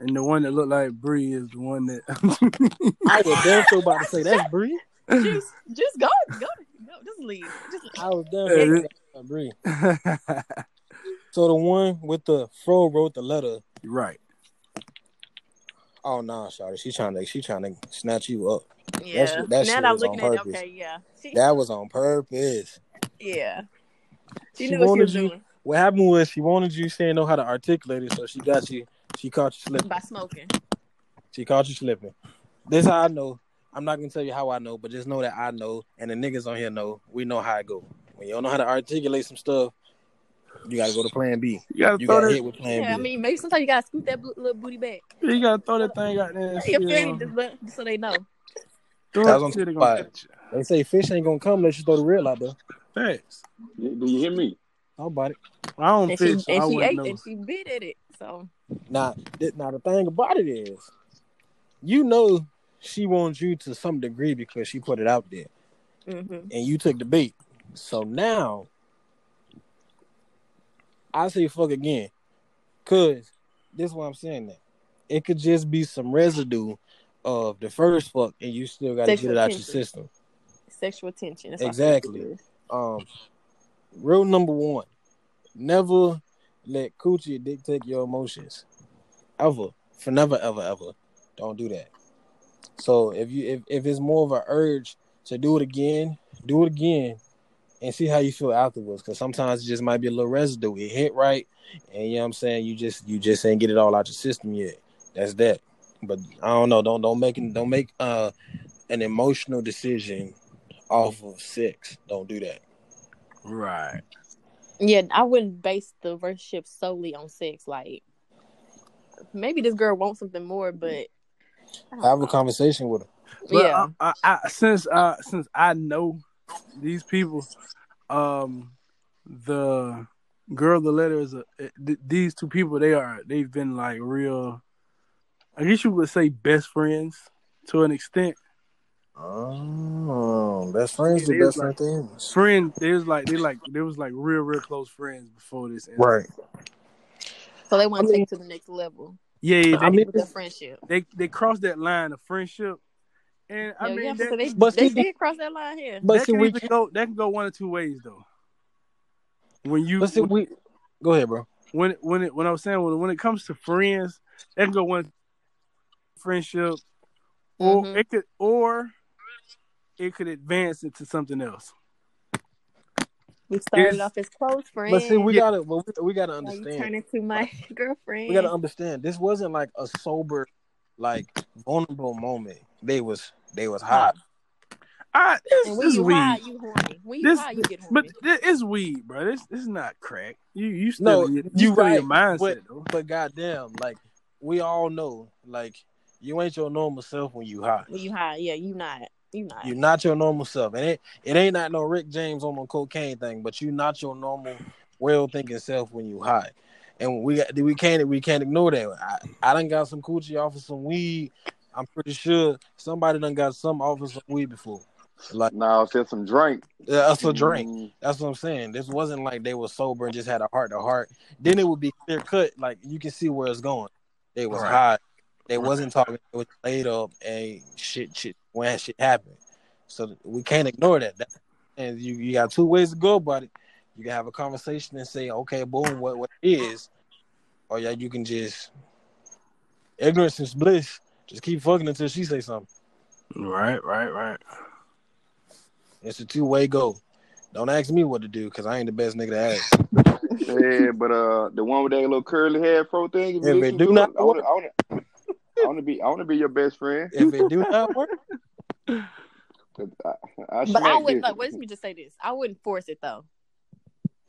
And the one that looked like Bri is the one that I was damn sure about to say that's Bri. (laughs) Just, just go, go, go. Just leave. Just I was damn sure this- agree. So the one with the fro wrote the letter. right. Oh nah, Shawty, she trying to she trying to snatch you up. Yeah. shit- that now shit that I'm was on looking at it, purpose. okay, yeah. She, That was on purpose. yeah. She, She knew what she wanted was you- doing What happened was she wanted you, she didn't know how to articulate it, so she got you. She caught you slipping. by smoking. She caught you slipping. This how I know. I'm not gonna tell you how I know, but just know that I know, and the niggas on here know. We know how it go. When you don't know how to articulate some stuff, you gotta go to Plan B. You gotta You throw got that. hit with Plan Yeah, I B. mean, maybe sometimes you gotta scoot that bl- little booty back. You gotta throw that thing out there. and If it, you um, just, so they know. throw That's it, on see it, they top gonna five. catch you. They say fish ain't gonna come unless you throw the reel out there. Thanks. Do you hear me? How about it? I don't And fish, she, so I and she ate know. and she bit at it. So Now, th- now the thing about it is, you know, she wants you to some degree because she put it out there, hmm and you took the bait. So now, I say fuck again, cause this is why I'm saying that it could just be some residue of the first fuck, and you still got to get it out your system. sexual tension. That's what I Exactly. think it is. Um, rule number one: never let coochie dictate your emotions. Ever, for never, ever, ever, don't do that. So if you if, if it's more of an urge to do it again, do it again, and see how you feel afterwards. Because sometimes it just might be a little residue. It hit right, and you know what I'm saying. You just you just ain't get it all out your system yet. That's that. But I don't know. Don't don't make don't make uh an emotional decision off of sex. Don't do that. Right. Yeah, I wouldn't base the relationship solely on sex. Like maybe this girl wants something more, but I don't Have a conversation with her. But yeah. I, I, I, since uh since I know these people, um, the girl, the letter is a, th- these two people. They are they've been like real. I guess you would say best friends to an extent. Oh, best friends Yeah, do best was friend things. Friend, they was like they like they was like real real close friends before this. ended. Right. So they want I to mean- take it to the next level Yeah, yeah, I they, mean, with their friendship. they they crossed that line of friendship, and I Yeah, mean yeah, that, so they, but they see- did cross that line here. But that see, can we can't. go that can go one or two ways though. When you But see, we. Go ahead, bro. when when it when I was saying when when it comes to friends, that can go one friendship, or Mhm. it could or it could advance into something else. We started It's- off as close friends. But see, we Yeah. gotta. But we, we gotta now you understand. turn into my (laughs) girlfriend. We gotta understand. This wasn't like a sober, like vulnerable moment. They was they was hot. I this, and when this you weed, high, you horny. When you This- high, you get but horny. this, it's weed, bro. This this is not crack. You you still No, in your, you, you still in your right, mindset though. But goddamn, like we all know, like you ain't your normal self when you hot. when you high, yeah, you not. You not. You're not your normal self, and it it ain't not no Rick James on no cocaine thing, but you're not your normal, well thinking self when you high. And we got we can't we can't ignore that. I, I done got some coochie off of some weed. I'm pretty sure somebody done got some off of some weed before. Like no, Now said some drink. uh, that's a drink. Mm, That's what I'm saying. This wasn't like they were sober and just had a heart to heart. Then it would be clear cut. Like you can see where it's going. They was Right. high. They wasn't talking. They was laid up and shit, shit when shit happened. So we can't ignore that. that and you, you got two ways to go about it. You can have a conversation and say, okay, boom, what what it is, or yeah, you can just ignorance is bliss. Just keep fucking until she say something. Right, right, right. It's a two way go. Don't ask me what to do because I ain't the best nigga to ask. yeah, but uh, the one with that little curly hair fro thing. If, you If it listen do to not I wanna, I wanna, be, I wanna be your best friend. (laughs) If it do not work, 'Cause I, I but I wouldn't. this. Like, let me just say this: I wouldn't force it though.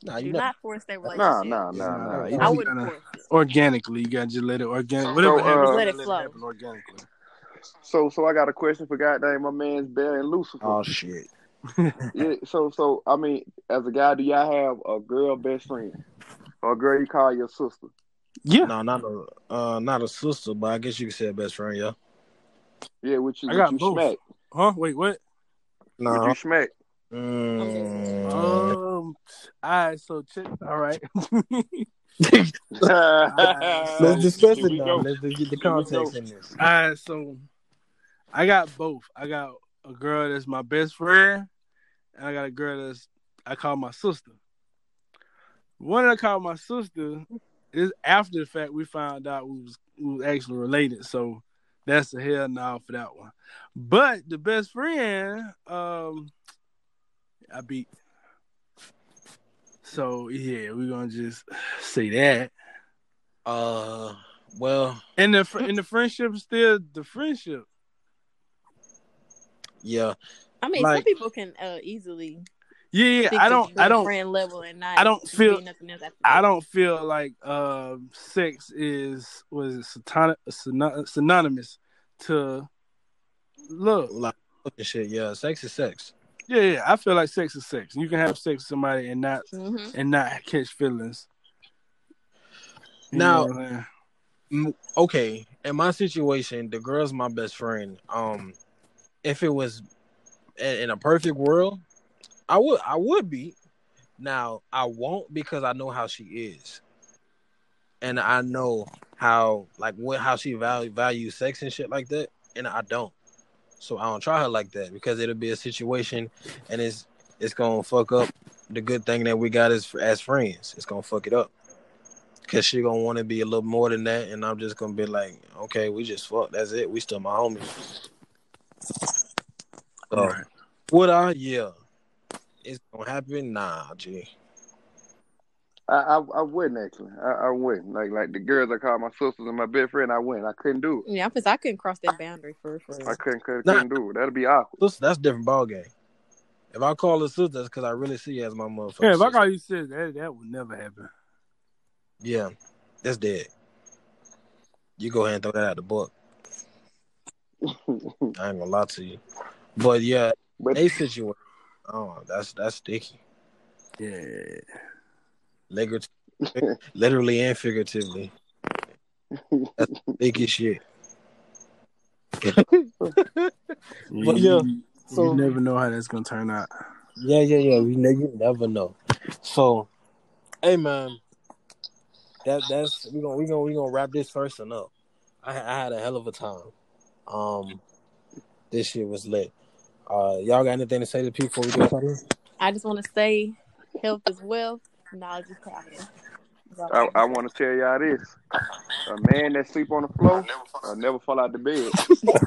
nah, Do you know. not force that relationship. Nah, nah, Yeah, nah, nah, nah. you I wouldn't gotta- force it. Organically, you gotta just let it organic. So, Whatever uh, happens, Let it let flow. it happen organically. So, so I got a question for goddamn my man's Bear and Lucifer. Oh shit. Yeah, so so I mean, as a guy, do y'all have a girl best friend or a girl you call your sister? Yeah, No, not a uh, not a sister, but I guess you could say a best friend, yeah. Yeah, which you, I got you both. smack, huh? Wait, what? which No. you smack. Mm, Um, all right. So check. All right. (laughs) (laughs) let's discuss it now. Let's just get the Here context in this. All right, so I got both. I got a girl that's my best friend, and I got a girl that's I call my sister. One that I call my sister is after the fact we found out we was we was actually related. So that's a hell no for that one. But the best friend, um, I beat. So yeah, we're gonna just say that. Uh, well, And the and the friendship is still the friendship. yeah. I mean, some people can uh, easily. Yeah, yeah. I don't, I don't, friend level and not. I don't feel- nothing else I don't feel like uh, sex is was it synony- syno- synonymous to love. Like fucking shit. Yeah, sex is sex. Yeah, yeah. I feel like sex is sex. You can have sex with somebody and not Mhm. and not catch feelings. You Now- know what I'm saying? Okay, in my situation, the girl's my best friend. Um, if it was in, in a perfect world, I would, I would be. Now I won't because I know how she is, and I know how like what how she value values sex and shit like that, and I don't. So I don't try her like that because it'll be a situation, and it's it's gonna fuck up the good thing that we got as as friends. It's gonna fuck it up. Cause she gonna want to be a little more than that, and I'm just gonna be like, okay, we just fuck. That's it. We still my homies. So, uh, Right. would I? Yeah. It's gonna happen? Nah, G. I, I I wouldn't actually. I, I wouldn't. Like like the girls I call my sisters and my best friend, I wouldn't. I couldn't do it. Yeah, because I couldn't cross that boundary for for. I couldn't couldn't, Nah. couldn't do it. That'd be awkward. Sister, that's a different ball game. If I call her sister, that's because I really see her as my motherfucker. Yeah, if I sister. call you sis, that that would never happen. yeah, that's dead. You go ahead and throw that out the book. (laughs) I ain't gonna lie to you, but yeah, But a situation. Oh, that's that's sticky. Yeah. Lig- literally and figuratively. That's sticky shit. (laughs) But You- yeah, you, so- you never know how that's gonna turn out. Yeah, yeah, yeah. We ne- you never know. So, hey man, that that's we gonna we gonna we gonna wrap this first one up. I, I had a hell of a time. Um, this shit was lit. Uh, y'all got anything to say to people before we get started? I just want to say, health is wealth, knowledge is power. I, I want to tell y'all this: a man that sleep on the floor will never fall out the bed. (laughs)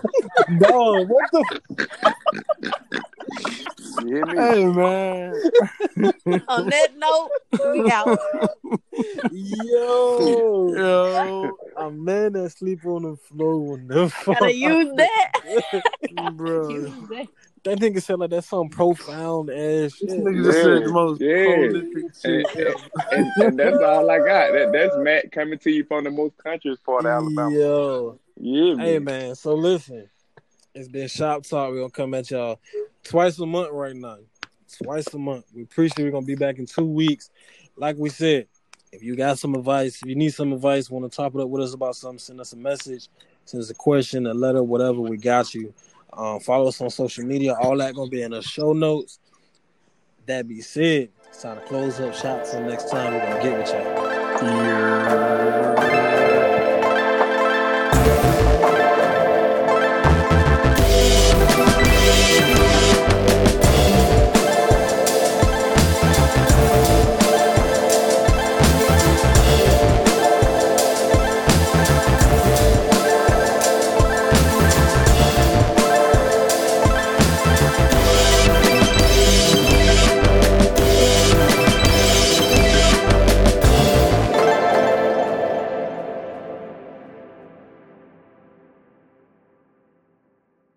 No, what the? You hear me? Hey man. On that note, we out. Yo, Yo, a man that sleep on the floor will never fall Gotta out. use that. (laughs) bro. use that. That nigga said like that's some profound ass shit. This nigga just said the most Yeah. prolific And, shit ever. and, and that's all I got. That, that's Matt coming to you from the most country's part of Alabama. Yo. Yeah, Hey man. man, so listen, it's been Shop Talk. We're gonna come at y'all twice a month right now. Twice a month. We appreciate we're gonna be back in two weeks. Like we said, if you got some advice, if you need some advice, want to top it up with us about something, send us a message, send us a question, a letter, whatever. We got you. Um, follow us on social media. All that gonna be in the show notes. That be said, it's time to close up shop. Till next time, we're gonna get with y'all. Yeah.